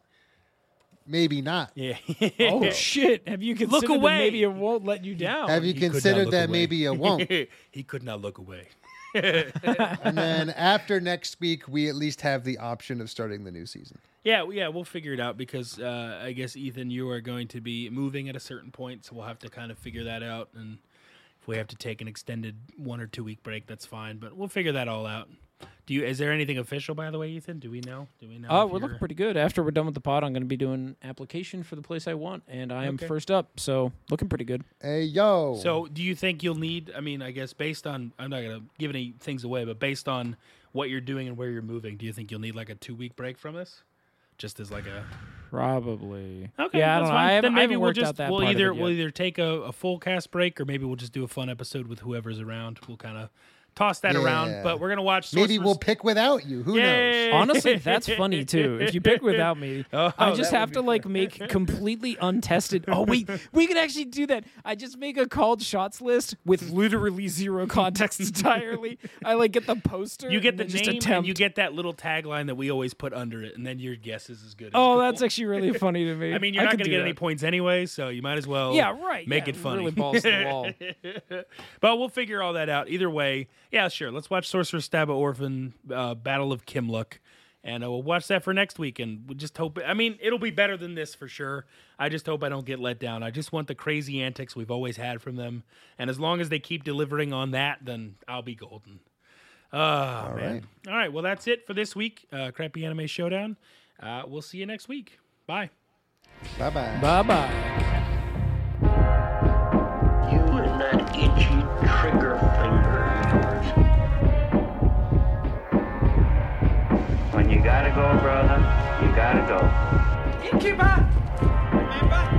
maybe not. Yeah. Oh [LAUGHS] shit! Have you considered that away. maybe it won't let you down? Have you He could not considered look that away. maybe it won't? [LAUGHS] he could not look away. and then after next week, we at least have the option of starting the new season. Yeah, yeah, we'll figure it out because uh, I guess Ethan, you are going to be moving at a certain point, so we'll have to kind of figure that out. And if we have to take an extended one or two week break, that's fine. But we'll figure that all out. Do you? Is there anything official, by the way, Ethan? Do we know? Do we know? Oh, if we're you're- looking pretty good. After we're done with the pod, I'm going to be doing application for the place I want, and I am Okay. first up. So looking pretty good. Hey yo. So, do you think you'll need? I mean, I guess based on I'm not gonna give any things away, but based on what you're doing and where you're moving, do you think you'll need like a two week break from this? Just as like a Probably. okay, Yeah, I don't know. I haven't, then maybe haven't we'll just we'll either we'll either take a, a full cast break or maybe we'll just do a fun episode with whoever's around. We'll kind of toss that around. But we're gonna watch. Maybe we'll pick without you. Who Yay! knows? Honestly, that's [LAUGHS] funny too. If you pick without me, [LAUGHS] Oh, I just have to be like make completely [LAUGHS] untested. Oh wait, we could actually do that. I just make a called shots list with literally zero context entirely. I like get the poster. You get and the then just name and you get that little tagline that we always put under it, and then your guess is as good. as Oh, gold. that's actually really funny to me. I mean, you're not going to do get any points anyway, so you might as well. Yeah, right. Make yeah, it funny. Really balls to the wall. but we'll figure all that out. Either way, yeah, sure. Let's watch Sorcerer Stab at Orphen, uh, Battle of Kimluck, and uh, we'll watch that for next week. And we just hope. I mean, it'll be better than this for sure. I just hope I don't get let down. I just want the crazy antics we've always had from them, and as long as they keep delivering on that, then I'll be golden. Oh man! right. All right. Well, that's it for this week. Uh, Crappy Anime Showdown. Uh, we'll see you next week. Bye. Bye bye. Bye bye. You and that itchy trigger finger go, brother, you gotta go. Innkeeper! Remember,